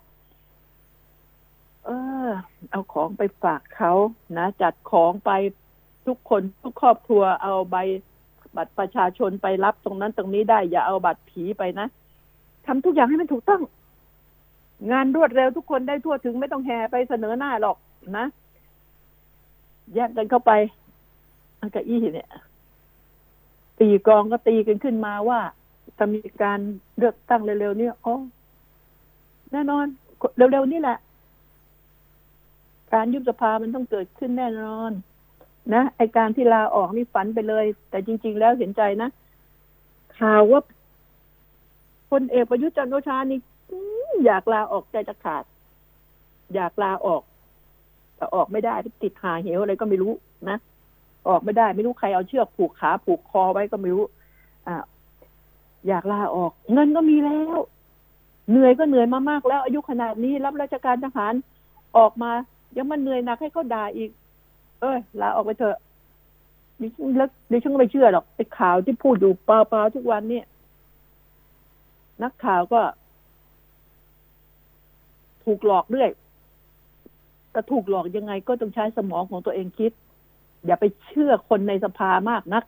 เออ เอาของไปฝากเขานะจัดของไปทุกคนทุกครอบครัวเอาใบบัตรประชาชนไปรับตรงนั้นตรงนี้ได้ อย่าเอาบัตรผีไปนะ ทำทุกอย่างให้มันถูกต้อง งานรวดเร็วทุกคนได้ทั่วถึงไม่ต้องแห่ไปเสนอหน้าหรอกนะแยกกันเข้าไปอันกะอี้เนี่ย ตีกองก็ตีกันขึ้นมาว่าจะมีการเลือกตั้งเร็วๆเนี่ยอ๋อแน่นอน เร็วๆนี่แหละ การยุบสภามันต้องเกิดขึ้นแน่นอน นะไอการที่ลาออกนี่ฝันไปเลย แต่จริง ๆ แล้วเห็นใจนะข่าวว่า พลเอกประยุทธ์จันโอชานี่อื้ออยากลาออกใจจะขาด อยากลาออกแต่ออกไม่ได้ติดหาเหวอะไรก็ไม่รู้นะออกไม่ได้ ไม่รู้ใครเอาเชือกผูกขาผูกคอไว้ก็ไม่รู้อ่าอยากลาออก เงินก็มีแล้ว เหนื่อยก็เหนื่อยมามากแล้ว อายุขนาดนี้รับราชการทหารออกมา ยังมันเหนื่อยหนักให้เขาด่าอีก เอ้ยลาออกไปเถอะดิฉันแล้วดิฉันก็ไม่เชื่อหรอกไอ้ข่าวที่พูดอยู่เปล่าๆทุกวันเนี่ย นักข่าวก็ถูกหลอกเรื่อยแต่ถูกหลอกยังไงก็ต้องใช้สมองของตัวเองคิด อย่าไปเชื่อคนในสภามากนัก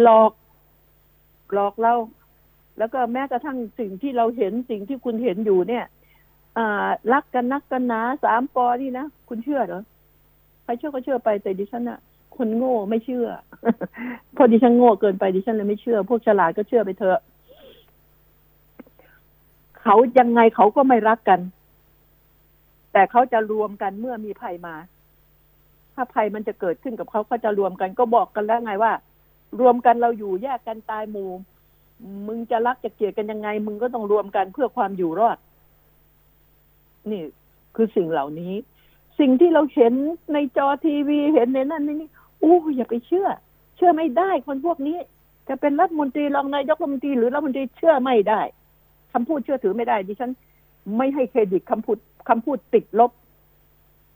หลอก หลอกเรา แล้วก็แม้กระทั่งสิ่งที่เราเห็นสิ่งที่คุณเห็นอยู่เนี่ยอ่ารักกันนักกันนาสามปอนี่นะ คุณเชื่อเหรอใครเชื่อก็เชื่อไปแต่ดิฉันอะคนโง่ไม่เชื่อเพราะดิฉันโง่เกินไปดิฉันเลยไม่เชื่อ พวกฉลาดก็เชื่อไปเถอะ เขายังไงเขาก็ไม่รักกัน แต่เขาจะรวมกันเมื่อมีภัยมา ถ้าภัยมันจะเกิดขึ้นกับเขาเขาจะรวมกันก็บอกกันแล้วไงว่า รวมกันเราอยู่แยกกันตายหมู่มึงจะรักจะเกลียดกันยังไง มึงก็ต้องรวมกันเพื่อความอยู่รอด นี่คือสิ่งเหล่านี้ สิ่งที่เราเห็นในจอทีวีเห็นในนั่นในนี่โอ้อย่าไปเชื่อ เชื่อไม่ได้คนพวกนี้ จะเป็นรัฐมนตรีรองนายกรัฐมนตรีหรือรัฐมนตรีเชื่อไม่ได้ คำพูดเชื่อถือไม่ได้ ดิฉัน ไม่ให้เครดิตคำพูดคำพูดติดลบ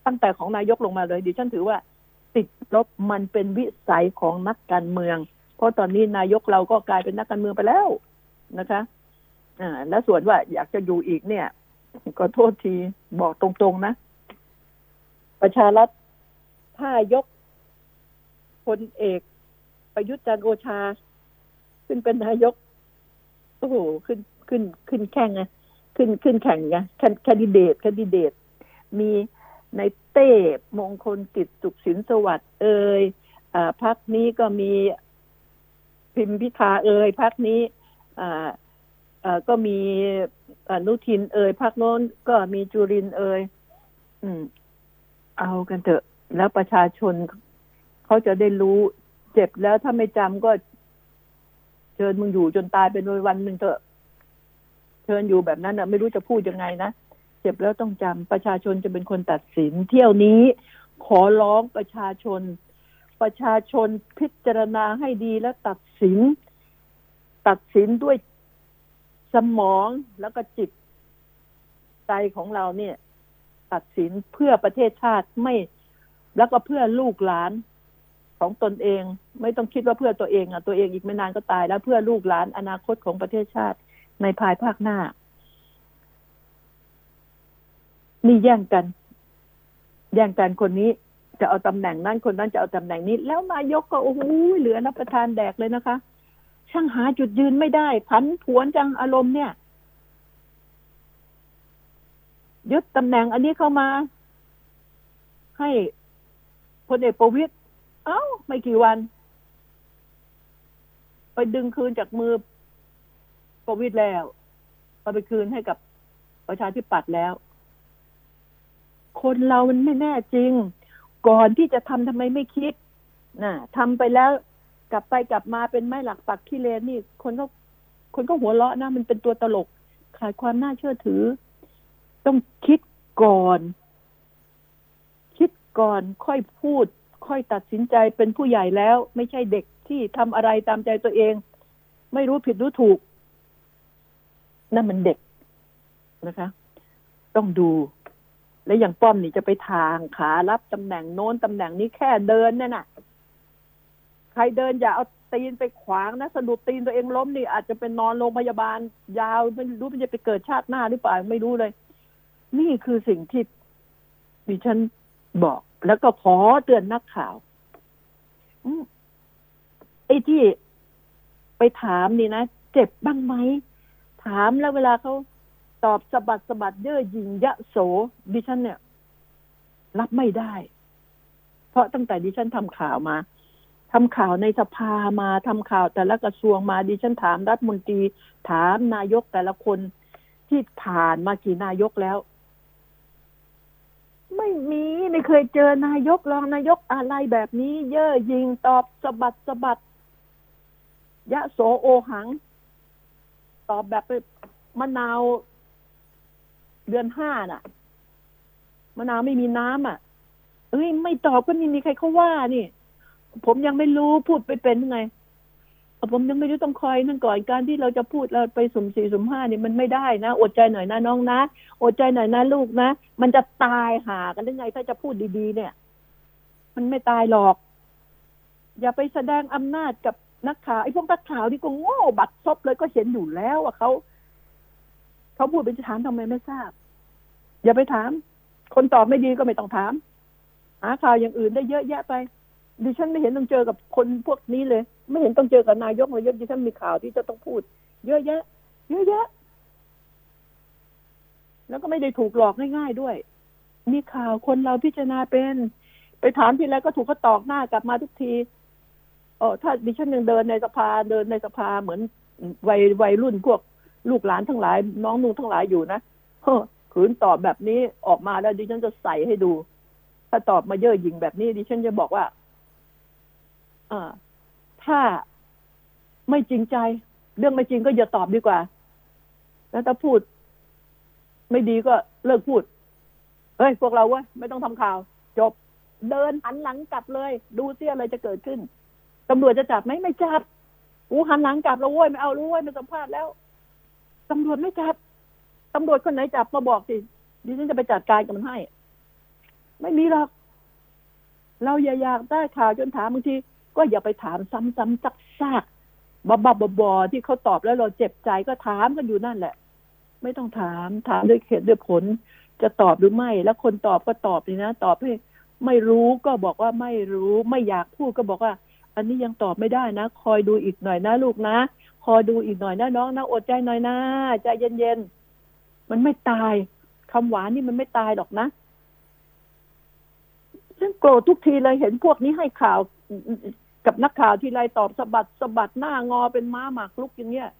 ตั้งแต่ของนายกลงมาเลย ดิฉันถือว่า ติดลบมันเป็นวิสัยของนักการเมือง เพราะตอนนี้นายกเราก็กลายเป็นนักการเมืองไปแล้วนะคะอ่าและส่วนว่าอยากจะอยู่อีกเนี่ยก็โทษทีบอกตรงๆนะ ประชารัฐถ้ายกพลเอกประยุทธ์จันทร์โอชา ขึ้นเป็นนายกโอ้โหขึ้น ขึ้นขึ้นแข่งไงขึ้นขึ้นแข่งไงแคนดิเดตแคนดิเดต มีในเต้มงคลกิจสุขสินสวัสดิ์เอ่ยอ่าพักนี้ก็มีพิมพิธาเอ่ยพักนี้อ่าอ่าก็มีอนุทินเอ่ยพักโน้นก็มีจุรินเอ่ยอืม เอากันเถอะ แล้วประชาชนเขาจะได้รู้ เจ็บแล้วถ้าไม่จำก็เชิญมึงอยู่จนตายเป็นวันหนึ่งเถอะ ชิญอยู่แบบนั้นนะไม่รู้จะพูดยังไงนะเจ็บแล้วต้องจำประชาชนจะเป็นคนตัดสิน เที่ยวนี้ขอร้องประชาชน ประชาชนพิจารณาให้ดีและตัดสิน ตัดสินด้วยสมองแล้วก็จิตใจของเราเนี่ย ตัดสินเพื่อประเทศชาติไม่ แล้วก็เพื่อลูกหลานของตนเอง ไม่ต้องคิดว่าเพื่อตัวเองอะตัวเองอีกไม่นานก็ตายแล้วเพื่อลูกหลานอนาคตของประเทศชาติ ในภายภาคหน้า นี่แย่งกัน แย่งกันคนนี้จะเอาตำแหน่งนั้นคนนั้นจะเอาตำแหน่งนี้ แล้วนายกก็โอ้โหเหลือรับประทานแดกเลยนะคะ ช่างหาจุดยืนไม่ได้ พันผวนจังอารมณ์เนี่ยยึดตำแหน่งอันนี้เข้ามา ให้พลเอกประวิตยเอ้า ไม่กี่วัน ไปดึงคืนจากมือ ประวิตยแล้วเอาไปคืนให้กับประชาธิปัตย์แล้ว คนเรามันไม่แน่จริง ก่อนที่จะทำทำไมไม่คิดน่ะทำไปแล้วกลับไปกลับมาเป็นไม้หลักปักขี้เลนนี่ คนก็คนก็หัวเราะนะมันเป็นตัวตลกขาดความน่าเชื่อถือ ต้องคิดก่อน คิดก่อนค่อยพูด ค่อยตัดสินใจเป็นผู้ใหญ่แล้ว ไม่ใช่เด็กที่ทำอะไรตามใจตัวเอง ไม่รู้ผิดรู้ถูก นั่นมันเด็กนะคะ ต้องดู และอย่างป้อมนี่จะไปทางขารับตำแหน่งโน้นตำแหน่งนี้แค่เดินนี่ยน่ะ ใครเดินอย่าเอาตีนไปขวางนะสะดุดตีนตัวเองล้มนี่อาจจะเป็นนอนโรงพยาบาล ยาวไม่รู้มันจะไปเกิดชาติหน้าหรือเปล่าไม่รู้เลย นี่คือสิ่งที่ดิฉันบอกแล้วก็ขอเตือนนักข่าวไอ้ที่ไปถามนี่นะ เจ็บบ้างไหม ถามแล้วเวลาเขาตอบสะบัดสะบัดเย่อหยิ่งยะโสดิฉันเนี่ย รับไม่ได้ เพราะตั้งแต่ดิฉันทำข่าวมาทำข่าวในสภามาทำข่าวแต่ละกระทรวงมาดิฉันถามรัฐมนตรี ถามนายกแต่ละคนที่ผ่านมากี่นายกแล้ว ไม่มีไม่เคยเจอนายกรองนายกอะไรแบบนี้ เย่อหยิงตอบสะบัดสะบัดยะโสโอหัง ตอบแบบมะนาวเดือนห้าน่ะมะนาวไม่มีน้ำอะเอ้ยไม่ตอบก็ม่มีใครเขาว่านี่ ผมยังไม่รู้พูดไปเป็นไงผมยังไม่รู้ต้องคอยนั่นก่อนการที่เราจะพูดเราไปสุ่มสี่สุ่มห้านี่มันไม่ได้นะอดใจหน่อยนะน้องนะอดใจหน่อยนะลูกนะมันจะตายหากันได้ไง ถ้าจะพูดดี ๆ เนี่ย มันไม่ตายหรอก อย่าไปแสดงอำนาจกับ นักข่าวไอ้พวกนักข่าวที่ก็โง่บัดซบเลยก็เห็นอยู่แล้วว่าเขาเขาพูดเป็นถามทำไมไม่ทราบ อย่าไปถาม คนตอบไม่ดีก็ไม่ต้องถาม หาข่าวอย่างอื่นได้เยอะแยะไปดิฉันไม่เห็นต้องเจอกับคนพวกนี้เลย ไม่เห็นต้องเจอกับนายกเลยดิฉันมีข่าวที่จะต้องพูด เยอะแยะ เยอะแยะ แล้วก็ไม่ได้ถูกหลอกง่ายๆด้วย มีข่าวคนเราพิจารณาเป็น ไปถามทีไรก็ถูกเขาตอกหน้ากลับมาทุกที เออถ้าดิฉันยังเดินในสภาเดินในสภาเหมือนวัยวัยรุ่นพวกลูกหลานทั้งหลาย น้องนุ่งทั้งหลายอยู่นะเฮ้อขืนตอบแบบนี้ออกมาแล้วดิฉันจะใส่ให้ดู ถ้าตอบมาเย่อหยิ่งแบบนี้ ดิฉันจะบอกว่าออถ้าไม่จริงใจ เรื่องไม่จริงก็อย่าตอบดีกว่า แล้วถ้าพูด ไม่ดีก็เลิกพูด เฮ้ย พวกเราเว้ยไม่ต้องทำข่าว จบ เดินหันหลังกลับเลย ดูเสียอะไรจะเกิดขึ้น ตำรวจจะจับไหมไม่จับอูหันหลังกลับแล้วเว้ยไม่เอารู้เว้ยไม่สัมภาษณ์แล้วตำรวจไม่จับตำรวจคนไหนจับมาบอกสิดิฉันจะไปจัดการกับมันให้ ไม่มีหรอก เราอย่าอยากได้ข่าวจนถามบางทีก็อย่าไปถามซ้ำๆซักซากบบบบบที่เขาตอบแล้วเราเจ็บใจก็ถามกันอยู่นั่นแหละ ไม่ต้องถามถามด้วยเหตุด้วยผล จะตอบหรือไม่ แล้วคนตอบก็ตอบเลยนะ ตอบให้ไม่รู้ก็บอกว่าไม่รู้ ไม่อยากพูดก็บอกว่า อันนี้ยังตอบไม่ได้นะ คอยดูอีกหน่อยนะลูกนะ คอยดูอีกหน่อยนะน้องนะอดใจหน่อยนะใจเย็นๆ มันไม่ตายคำหวานนี่มันไม่ตายหรอกนะฉันโกรธทุกทีเลยเห็นพวกนี้ให้ข่าวกับนักข่าวทีไรตอบสะบัดสะบัดหน้างอเป็นม้าหมากลุกอย่างเงี้ย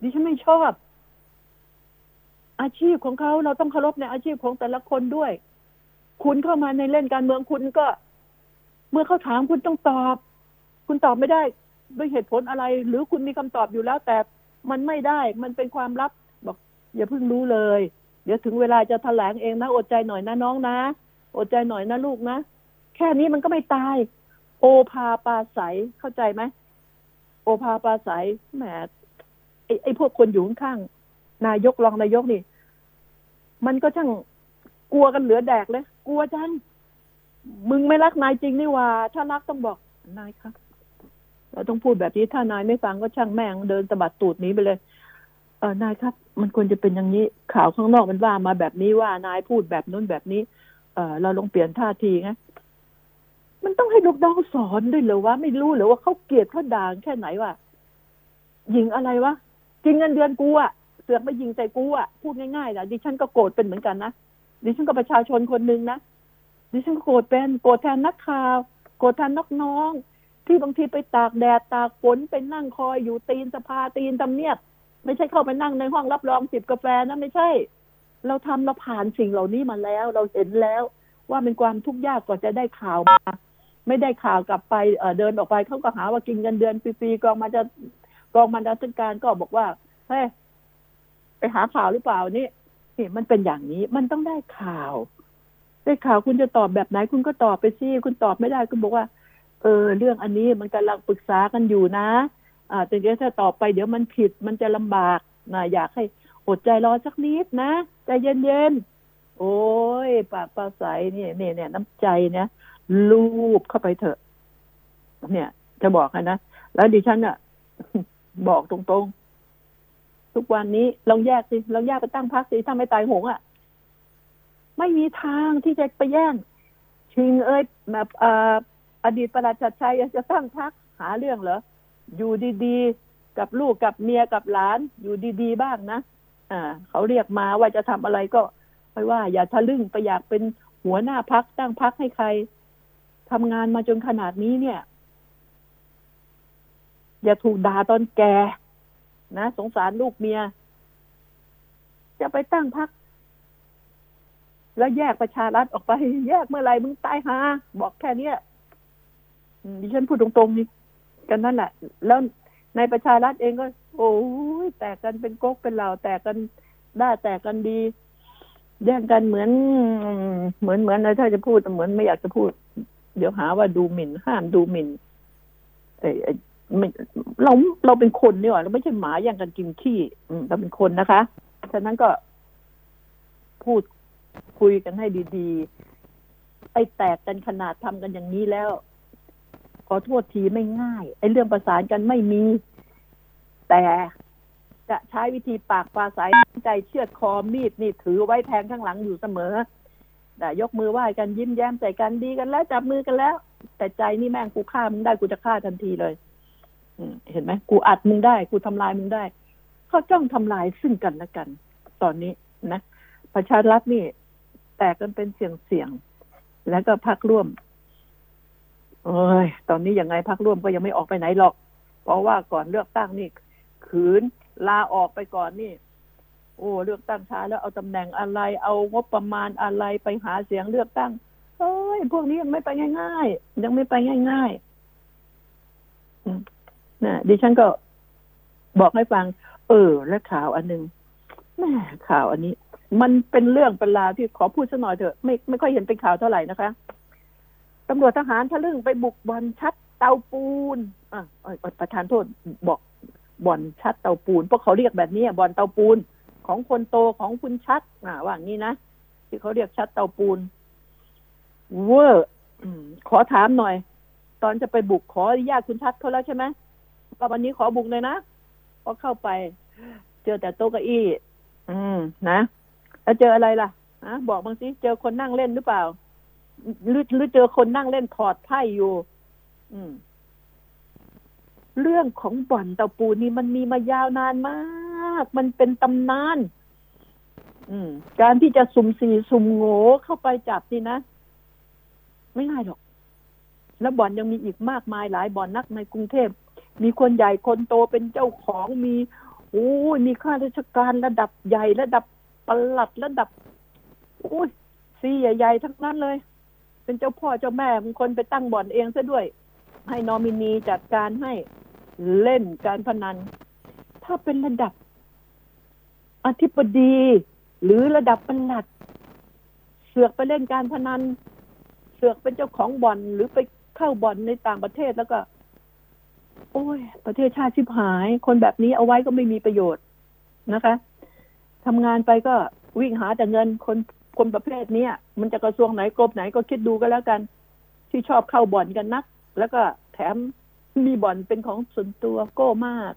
ดิฉันไม่ชอบ อาชีพของเขาเราต้องเคารพในอาชีพของแต่ละคนด้วย คุณเข้ามาในเล่นการเมืองคุณก็ เมื่อเขาถามคุณต้องตอบ คุณตอบไม่ได้ด้วยเหตุผลอะไร หรือคุณมีคำตอบอยู่แล้ว แต่มันไม่ได้ มันเป็นความลับบอก อย่าเพิ่งรู้เลย เดี๋ยวถึงเวลาจะแถลงเองนะอดใจหน่อยนะน้องนะ อดใจหน่อยนะลูกนะ แค่นี้มันก็ไม่ตาย โอภาปาใสเข้าใจไหมโอภาปาใสแหมไอ้ไอ้พวกคนอยู่ข้างนายกรองนายกนี่ มันก็ช่างกลัวกันเหลือแดกเลย กลัวจังมึงไม่รักนายจริงนี่ว่า ถ้ารักต้องบอกนายครับ เราต้องพูดแบบนี้ถ้านายไม่ฟังก็ช่างแม่งเดินสะบัดตูดนี้ไปเลย เออนายครับ มันควรจะเป็นอย่างนี้ข่าวข้างนอกมันว่ามาแบบนี้ว่านายพูดแบบนู้นแบบนี้ เออเราลองเปลี่ยนท่าทีไงมันต้องให้ลูกน้องสอนด้วยเหรอวะไม่รู้เหรอว่าเขาเกลียดเขาด่างแค่ไหนวะยิงอะไรวะจริงเงินเดือนกูอะเสือกมายิงใส่กูอะพูดง่ายๆนะดิฉันก็โกรธเป็นเหมือนกันนะดิฉันก็ประชาชนคนหนึ่งนะดิฉันก็โกรธเป็นโกรธแทนนักข่าว โกรธแทนนกน้อง ที่บางทีไปตากแดดตากฝนไปนั่งคอยอยู่ตีนสภาตีนทำเนียบ ไม่ใช่เข้าไปนั่งในห้องรับรองจิบกาแฟนะไม่ใช่ เราทำเราผ่านสิ่งเหล่านี้มาแล้ว เราเห็นแล้ว ว่าเป็นความทุกข์ยากกว่าจะได้ข่าวมา ไม่ได้ข่าวกลับไปเเดินออกไปเขาก็หาว่ากินเงินเดือนฟรีๆกองมาจะกองมันดาธิการก็บอกว่าเฮ้ยไปหาข่าวหรือเปล่านี่นี่มันเป็นอย่างนี้มันต้องได้ข่าว ได้ข่าวคุณจะตอบแบบไหน คุณก็ตอบไปสิคุณตอบไม่ได้คุณบอกว่า เออ เรื่องอันนี้มันกำลังปรึกษากันอยู่นะ อ่าแต่เดี๋ยวถ้าตอบไปเดี๋ยวมันผิดมันจะลำบากนะอยากให้อดใจรอสักนิดนะใจเย็นๆโอ้ยปากปลาใสเนี่ยเนี่ยเนี่ยน้ำใจเนี่ยลูบเข้าไปเถอะ เนี่ย จะบอกให้นะแล้วดิฉันอะบอกตรงๆ ทุกวันนี้ลองแยกสิลองแยกไปตั้งพักสิถ้าไม่ตายหงอะ่ะ ไม่มีทางที่จะไปแย่งชิงเอ้ยแบบ อดีตประหลัดชัดชัยจะตั้งพักหาเรื่องเหรอ อยู่ดีๆ กับลูกกับเมียกับหลาน อยู่ดีๆ บ้างนะ อ่า เขาเรียกมาว่าจะทำอะไรก็ไม่ว่า อย่าทะลึ่งไปอยากเป็นหัวหน้าพักตั้งพักให้ใครทำงานมาจนขนาดนี้เนี่ย อย่าถูกด่าตอนแกนะสงสารลูกเมีย จะไปตั้งพักแล้วแยกประชารัฐออกไป แยกเมื่อไหร่มึงตายหาบอกแค่เนี้ย ดิฉันพูดตรงๆนี่กันนั่นแหละ แล้วในประชารัฐเองก็ โอ้ยแตกกันเป็นก๊กเป็นเหล่าแตกกันได้แตกกันดี แย่งกันเหมือน เหมือนเหมือนอะไรถ้าจะพูดเหมือนไม่อยากจะพูด เดี๋ยวหาว่าดูหมิ่น ห้ามดูหมิ่นเอเราเราเป็นคนนี่หว่าเราไม่ใช่หมาอย่างกันกินขี้เราเป็นคนนะคะฉะนั้นก็พูดคุยกันให้ดี ๆ ไอ้แตกกันขนาดทำกันอย่างนี้แล้ว ขอโทษทีไม่ง่ายไอ้เรื่องประสานกันไม่มี แต่จะใช้วิธีปากปลาสายใจเชือดคอมีดนี่ถือไว้แทงข้างหลังอยู่เสมอแต่ยกมือไหว้กันยิ้มแย้มใส่กันดีกันแล้ว จับมือกันแล้ว แต่ใจนี่แม่งกูฆ่ามึงได้กูจะฆ่าทันทีเลยเห็นไหมกูอัดมึงได้ กูทำลายมึงได้เขาจ้องทำลายซึ่งกันและกัน ตอนนี้นะประชารัฐนี่ แตกกันเป็นเสียงเสียงแล้วก็พักร่วม เอ้ยตอนนี้ยังไงพักร่วมก็ยังไม่ออกไปไหนหรอก เพราะว่าก่อนเลือกตั้งนี่ขืนลาออกไปก่อนนี่ โอ้เลือกตั้งช้าแล้วเอาตำแหน่งอะไร เอางบประมาณอะไรไปหาเสียงเลือกตั้งเอ้ยพวกนี้ยังไม่ไปง่าย ๆ ยังไม่ไปง่ายๆนะดิฉันก็บอกให้ฟัง เออ และข่าวอันหนึ่งแม่ข่าวอันนี้ มันเป็นเรื่องเป็นราวที่ขอพูดสักหน่อยเถอะไม่ไม่ค่อยเห็นเป็นข่าวเท่าไหร่นะคะ ตำรวจทหารทะลึ่งไปบุกบ่อนชัดเตาปูนอะเอ่อประธานโทษบอกบ่อนชัดเตาปูนเพราะเขาเรียกแบบนี้บ่อนเตาปูนของคนโตของคุณชัดอ่าว่างี้นะที่เขาเรียกชัดเตาปูน เวอร์ขอถามหน่อย ตอนจะไปบุกขออนุญาตคุณชัดเขาแล้วใช่ไหมว่าวันนี้ขอบุกเลยนะพอเข้าไป เจอแต่โต๊ะเก้าอี้ อืมนะแล้วเจออะไรล่ะอะบอกบางสิเจอคนนั่งเล่นหรือเปล่า หรือหรือเจอคนนั่งเล่นถอดไพ่อยู่ อืม เรื่องของบ่อนเตาปูนนี่มันมีมายาวนานมาก มันเป็นตำนาน อืม การที่จะสุ่มสี่สุ่มโง่เข้าไปจับนี่นะ ไม่ง่ายหรอก แล้วบ่อนยังมีอีกมากมายหลายบ่อนนักในกรุงเทพ มีคนใหญ่คนโตเป็นเจ้าของมีโอ้ยมีข้าราชการระดับใหญ่ระดับประหลัดระดับโอ้ยซีใหญ่ๆทั้งนั้นเลย เป็นเจ้าพ่อเจ้าแม่บางคนไปตั้งบ่อนเองซะด้วย ให้นอมินีจัดการให้เล่นการพนัน ถ้าเป็นระดับอธิบดี หรือระดับปลัด เสือกไปเล่นการพนัน เสือกเป็นเจ้าของบ่อน หรือไปเข้าบ่อนในต่างประเทศแล้วก็ โอ้ย ประเทศชาติชิบหาย คนแบบนี้เอาไว้ก็ไม่มีประโยชน์นะคะทำงานไปก็วิ่งหาแต่เงินคน คนประเภทเนี้ยมันจะกระทรวงไหนกรมไหนก็คิดดูก็แล้วกัน ที่ชอบเข้าบ่อนกันนัก แล้วก็แถมมีบ่อนเป็นของส่วนตัวโก้มาก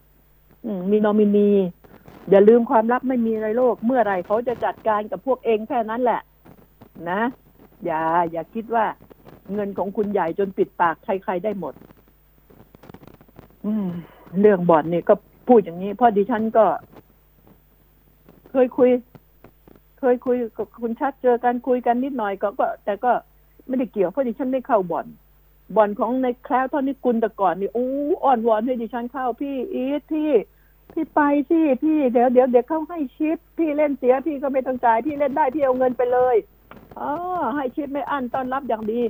อืมีนอมินี อย่าลืมความลับไม่มีในโลก เมื่อไรเขาจะจัดการกับพวกเองแค่นั้นแหละ นะ อย่า อย่าคิดว่าเงินของคุณใหญ่จนปิดปากใครๆได้หมด อืม เรื่องบ่อนนี่ก็พูดอย่างนี้พราะดิฉันก็ เคยคุย เคยคุยกับคุณชัดเจอกันคุยกันนิดหน่อยก็ก็ แต่ก็ไม่ได้เกี่ยวเพราะดิฉันไม่เข้าบ่อนบ่อนของในแคล้วเท่านี้กุลแต่ก่อนนี่อู้อ่อนวอนให้ดิฉันเข้าพี่อีทพี่พี่ไปสิพี่เดี๋ยวเดี๋ยวเดี๋ยวเขาให้ชิป พี่เล่นเสียพี่ก็ไม่ต้องจ่ายพี่เล่นได้พี่เอาเงินไปเลยอ๋อให้ชิปไม่อั้นต้อนรับอย่างดี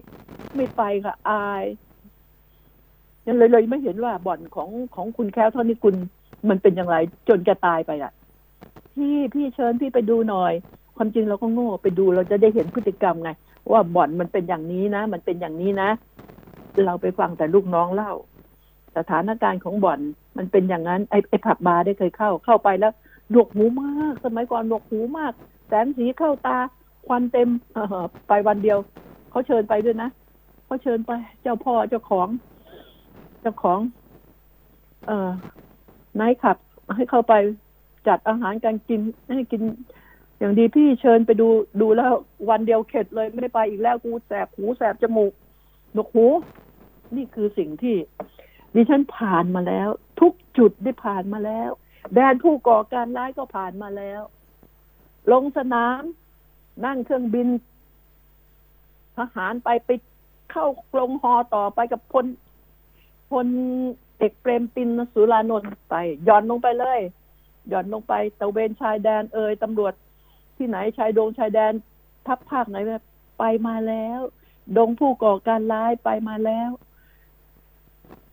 ไม่ไปค่ะอายยังเลยเลยไม่เห็นว่าบ่อนของของคุณแคล้วเท่านี้กุลมันเป็นอย่างไร จนแกตายไปอะ พี่พี่เชิญพี่ไปดูหน่อย ความจริงเราก็โง่ไปดูเราจะได้เห็นพฤติกรรมไง ว่าบ่อนมันเป็นอย่างนี้นะ มันเป็นอย่างนี้นะ เราไปฟังแต่ลูกน้องเล่า สถานการณ์ของบ่อนมันเป็นอย่างนั้นไอ้ไอ้ผับบาร์ได้เคยเข้าเข้าไปแล้วหนวกหูมาก สมัยก่อนหนวกหูมาก แสงสีเข้าตา ควันเต็มไปวันเดียวเขาเชิญไปด้วยนะเขาเชิญไป เจ้าพ่อเจ้าของ เจ้าของ เอ่อนายขับให้เข้าไปจัดอาหารการกินให้กิน อย่างดีพี่เชิญไปดูดูแล้ววันเดียวเข็ดเลยไม่ได้ไปอีกแล้วกูแสบหูแสบจมูกหนวกหู นี่คือสิ่งที่ดิฉันผ่านมาแล้ว ทุกจุดได้ผ่านมาแล้วแดนผู้ก่อการร้ายก็ผ่านมาแล้ว ลงสนาม นั่งเครื่องบิน ทหารไปไปเข้าลงฮอต่อไปกับพลพลเอกเปรมตินสุรานนท์ไป ย่อนลงไปเลย ย่อนลงไปตะเวนชายแดนเอ่ยตำรวจ ที่ไหนชายโดงชายแดน ทัพภาคไหนไปมาแล้ว ดงผู้ก่อการร้ายไปมาแล้ว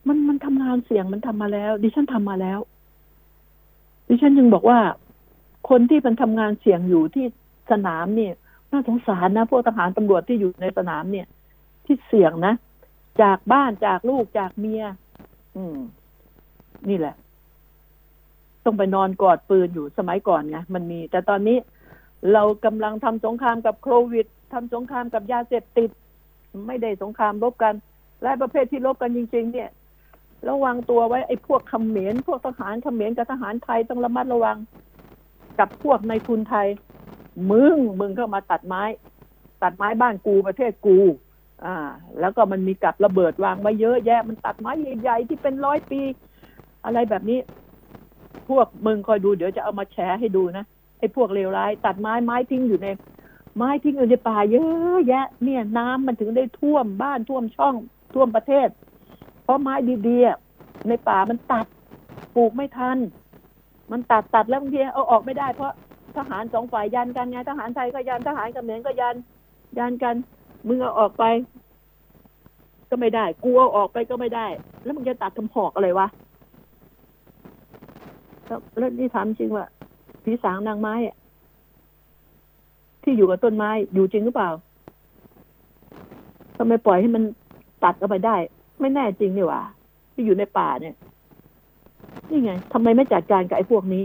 มันมันทำงานเสี่ยงมันทำมาแล้ว ดิฉันทำมาแล้ว ดิฉันจึงบอกว่า คนที่มันทำงานเสี่ยงอยู่ที่สนามเนี่ยน่าสงสารนะพวกทหารตำรวจที่อยู่ในสนามเนี่ย ที่เสี่ยงนะ จากบ้านจากลูกจากเมีย อืม นี่แหละ ต้องไปนอนกอดปืนอยู่สมัยก่อนไงมันมี แต่ตอนนี้ เรากำลังทำสงครามกับโควิดทำสงครามกับยาเสพติด ไม่ได้สงครามรบกัน และประเภทที่รบกันจริง ๆ เนี่ย ระวังตัวไว้ไอ้พวกเขมรพวกทหารเขมรกับทหารไทยต้องระมัดระวัง กับพวกในทุนไทย มึงมึงเข้ามาตัดไม้ ตัดไม้บ้านกูประเทศกู อ่า แล้วก็มันมีกับระเบิดวางไว้เยอะแยะ มันตัดไม้ใหญ่ๆที่เป็นร้อยปี อะไรแบบนี้ พวกมึงคอยดูเดี๋ยวจะเอามาแชร์ให้ดูนะ ไอ้พวกเลวร้าย ตัดไม้ไม้ทิ้งอยู่ใน ไม้ทิ้งอยู่ในป่าเยอะแยะ เนี่ย น้ำมันถึงได้ท่วมบ้านท่วมช่องท่วมประเทศ เพราะไม้ดีๆในป่ามันตัดปลูกไม่ทัน มันตัดตัดแล้วบางทีเอาออกไม่ได้เพราะทหารสองฝ่ายยันกันไงทหารไทยก็ยันทหารเขมรก็ยันยันกัน มึงเอาออกไป ก็ไม่ได้ กูเอาออกไปก็ไม่ได้ แล้วมึงจะตัดทำหอกอะไรวะแล้วแล้วนี่ถามจริงว่า ผีสางนางไม้ที่อยู่กับต้นไม้ อยู่จริงหรือเปล่าทำไมปล่อยให้มันตัดออกไปได้ ไม่แน่จริงนี่หว่า ที่อยู่ในป่าเนี่ย นี่ไงทำไมไม่จัดการกับไอ้พวกนี้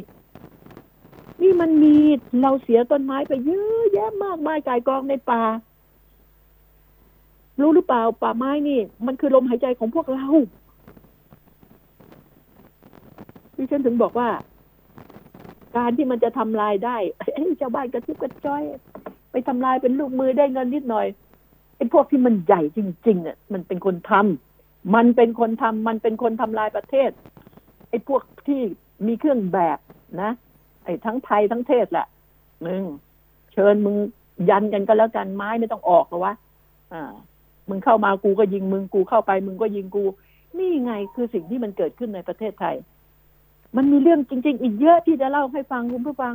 นี่มันมีเราเสียต้นไม้ไปเยอะแยะมากมายกายกองในป่า รู้หรือเปล่า ป่าไม้นี่ มันคือลมหายใจของพวกเราดิฉันถึงบอกว่า การที่มันจะทำลายได้เอ้ชาวบ้านกระทิบกระจ้อย ไปทำลายเป็นลูกมือได้เงินนิดหน่อยไอ้พวกที่มันใหญ่จริงๆเนี่ยมันเป็นคนทำมันเป็นคนทำมันเป็นคนทำลายประเทศไอ้พวกที่มีเครื่องแบบนะ ไอ้ทั้งไทยทั้งเทศแหละมึงเชิญมึงยันกันก็แล้วกันไม้ไม่ต้องออกหรอวะอ่า มึงเข้ามากูก็ยิงมึงกูเข้าไป มึงก็ยิงกู นี่ไงคือสิ่งที่มันเกิดขึ้นในประเทศไทย มันมีเรื่องจริง ๆ อีกเยอะที่จะเล่าให้ฟังคุณผู้ฟัง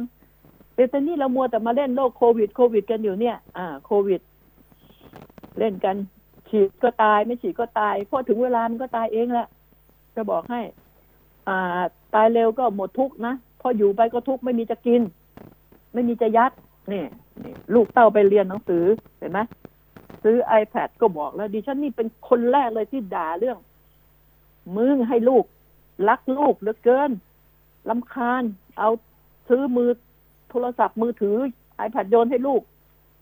แต่ตอนนี้เรามัวแต่มาเล่นโรคโควิดโควิด กันอยู่เนี่ย อ่า โควิด เล่นกัน ฉีดก็ตายไม่ฉีดก็ตายพอถึงเวลามันก็ตายเองแหละจะบอกให้ อ่า ตายเร็วก็หมดทุกนะพออยู่ไปก็ทุกไม่มีจะกิน ไม่มีจะยัดนี่นี่ลูกเต้าไปเรียนหนังสือเห็นไหมซื้อ iPad ก็บอกแล้วดิฉันนี่เป็นคนแรกเลยที่ด่าเรื่องมึงให้ลูก รักลูกเหลือเกิน ลำคาญ เอาซื้อมือโทรศัพท์มือถือ iPad โยนให้ลูก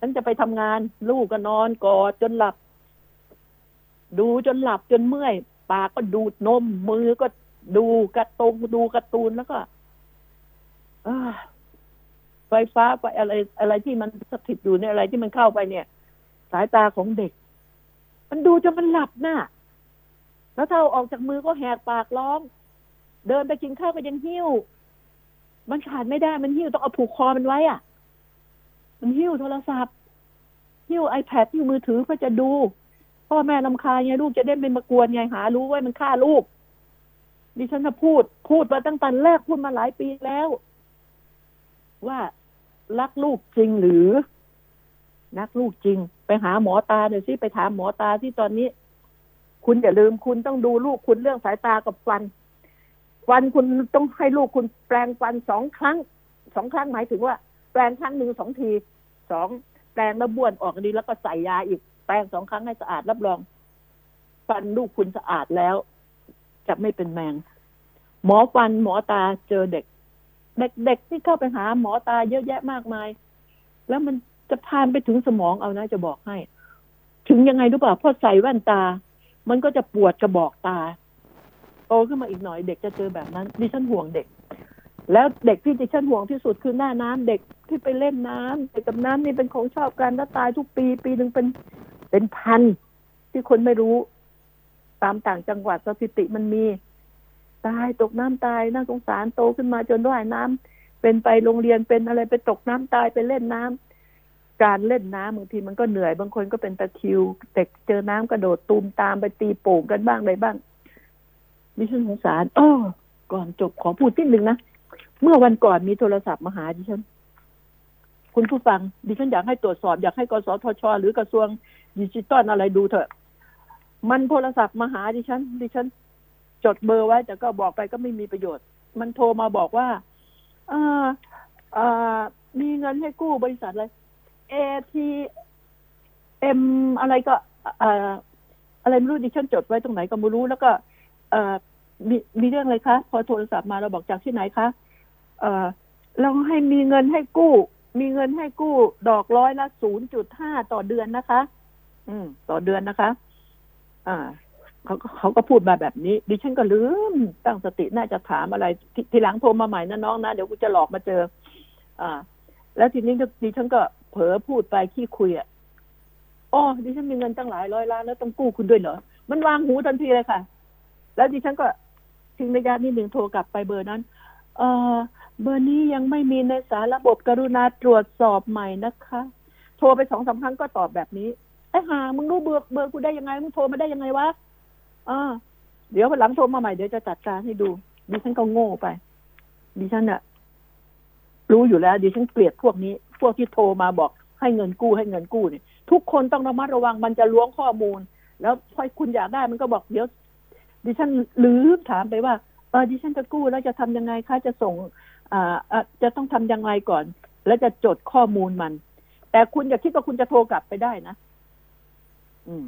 ฉันจะไปทำงาน ลูกก็นอนกอดจนหลับ ดูจนหลับจนเมื่อย ปากก็ดูดนม มือก็ดูกระตงดูการ์ตูนแล้วก็ไฟฟ้าไฟอะไร อะไรที่มันสถิตอยู่ในอะไรที่มันเข้าไปเนี่ย สายตาของเด็ก มันดูจนมันหลับน่ะแล้วถ้าออกจากมือก็แหกปากร้อง เดินไปกินข้าวก็ยังหิ้ว มันขาดไม่ได้มันหิ้วต้องเอาผูกคอมันไว้อะ มันหิ้วโทรศัพท์หิ้ว iPad หิ้วมือถือเพื่อจะดู พ่อแม่ลำคาญไงลูกจะได้ไม่มากวนไงหา รู้ว่ามันฆ่าลูกดิฉันจะพูด พูดมาตั้งแต่แรกพูดมาหลายปีแล้ว ว่ารักลูกจริงหรือ รักลูกจริง ไปหาหมอตาเดี๋ยวสิไปถามหมอตาที่ตอนนี้ คุณอย่าลืมคุณต้องดูลูกคุณเรื่องสายตากับฟัน ฟันคุณต้องให้ลูกคุณแปลงฟันสองครั้งสองครั้งหมายถึงว่า แปลงครั้งหนึ่งสองทีสองแปลงแล้วบ้วนออกดีแล้วก็ใส่ยาอีกแปลงสองครั้งให้สะอาดรับรอง ฟันลูกคุณสะอาดแล้ว จะไม่เป็นแมง หมอฟันหมอตาเจอเด็ก เด็กๆที่เข้าไปหาหมอตาเยอะแยะมากมาย แล้วมันจะพานไปถึงสมองเอานะจะบอกให้ ถึงยังไงรู้เปล่าพอใส่แว่นตา มันก็จะปวดกระบอกตา โตขึ้นมาอีกหน่อยเด็กจะเจอแบบนั้นดิฉันห่วงเด็ก แล้วเด็กที่ดิฉันห่วงที่สุดคือหน้าน้ำเด็กที่ไปเล่นน้ำเด็กกับน้ำนี่เป็นของชอบกันแล้วตายทุกปี ปีหนึ่งเป็นเป็นพันที่คนไม่รู้ ตามต่างจังหวัดสถิติมันมี ตายตกน้ำตายน่าสงสารโตขึ้นมาจนว่ายน้ำเป็นไปโรงเรียนเป็นอะไรไปตกน้ำตายไปเล่นน้ำการเล่นน้ำบางทีมันก็เหนื่อยบางคนก็เป็นตะคิวเด็กเจอน้ำกระโดดตูมตามไปตีโป่งกันบ้างอะไรบ้าง ดิฉันสงสารอ้อก่อนจบขอพูดนิดนึงนะ เมื่อวันก่อนมีโทรศัพท์มาหาดิฉัน คุณผู้ฟัง ดิฉันอยากให้ตรวจสอบ อยากให้กสทช หรือกระทรวงดิจิตอลอะไรดูเถอะ มันโทรศัพท์มาหาดิฉัน ดิฉัน จดเบอร์ไว้ แต่ก็บอกไปก็ไม่มีประโยชน์ มันโทรมาบอกว่าเออเออมีเงินให้กู้บริษัทอะไร ATM อะไรก็ เอ่ออะไรไม่รู้ดิฉันจดไว้ตรงไหนก็ไม่รู้แล้วก็ เอ่อมีมีเรื่องอะไรคะ พอโทรศัพท์มาเราบอกจากที่ไหนคะเอ่อเราให้มีเงินให้กู้ มีเงินให้กู้ ดอกร้อยละศูนย์จุดห้าต่อเดือนนะคะ อืม ต่อเดือนนะคะ อ่าเขาเขาก็พูดมาแบบนี้ ดิฉันก็ลืมตั้งสติน่าจะถามอะไรททีหลังโทรมาใหม่นะน้องนะเดี๋ยวกูจะหลอกมาเจอ อ่า แล้วทีนี้ดิฉันก็เผลอพูดไปขี้คุยอะอ๋อดิฉันมีเงินตั้งหลายร้อยล้านแล้วต้องกู้คุณด้วยเหรอ มันวางหูทันทีเลยค่ะ แล้วดิฉันก็ทิ้งระยะนิดหนึ่งโทรกลับไปเบอร์นั้น เออเบอร์นี้ยังไม่มีในสารระบบกรุณาตรวจสอบใหม่นะคะ โทรไปสองสาครั้งก็ตอบแบบนี้เออ้ห่ามึงรู้เบอร์เบอร์กูได้ยังไงมึงโทรมาได้ยังไงวะอ่าเดี๋ยวหลังโทรมาใหม่เดี๋ยวจะจัดการให้ดู ดิฉันก็โง่ไป ดิฉันอะรู้อยู่แล้ว ดิฉันเกลียดพวกนี้ พวกที่โทรมาบอกให้เงินกู้ให้เงินกู้เนี่ยทุกคนต้องระมัดระวังมันจะล้วงข้อมูล แล้วพอคุณอยากได้มันก็บอกเดี๋ยว ดิฉันลืมถามไปว่าเออดิฉันจะกู้แล้วจะทำยังไงคะจะส่งอ่าจะต้องทำยังไงก่อน แล้วจะจดข้อมูลมัน แต่คุณอย่าคิดว่าคุณจะโทรกลับไปได้นะ อืม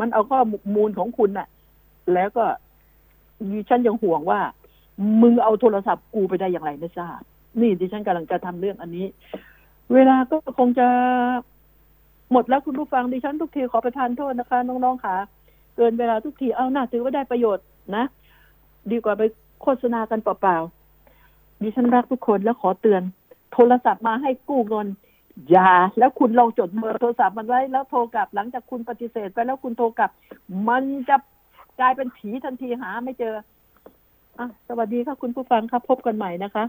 มันเอาข้อมูลของคุณน่ะ แล้วก็ดิฉันยังห่วงว่า มึงเอาโทรศัพท์กูไปได้อย่างไรไม่ทราบ นี่ดิฉันกำลังจะทำเรื่องอันนี้ เวลาก็คงจะหมดแล้วคุณผู้ฟังดิฉันทุกทีขอประทานโทษนะคะ น้องๆค่ะ เกินเวลาทุกทีเอาหน้าถือว่าได้ประโยชน์นะ ดีกว่าไปโฆษณากันเปล่าๆดิฉันรักทุกคนแล้วขอเตือน โทรศัพท์มาให้กู้เงินอย่าแล้วคุณลองจดเบอร์โทรศัพท์มันไว้แล้วโทรกลับหลังจากคุณปฏิเสธไปแล้วคุณโทรกลับ มันจะกลายเป็นผีทันทีหาไม่เจออะสวัสดีค่ะคุณผู้ฟังครับพบกันใหม่นะคะ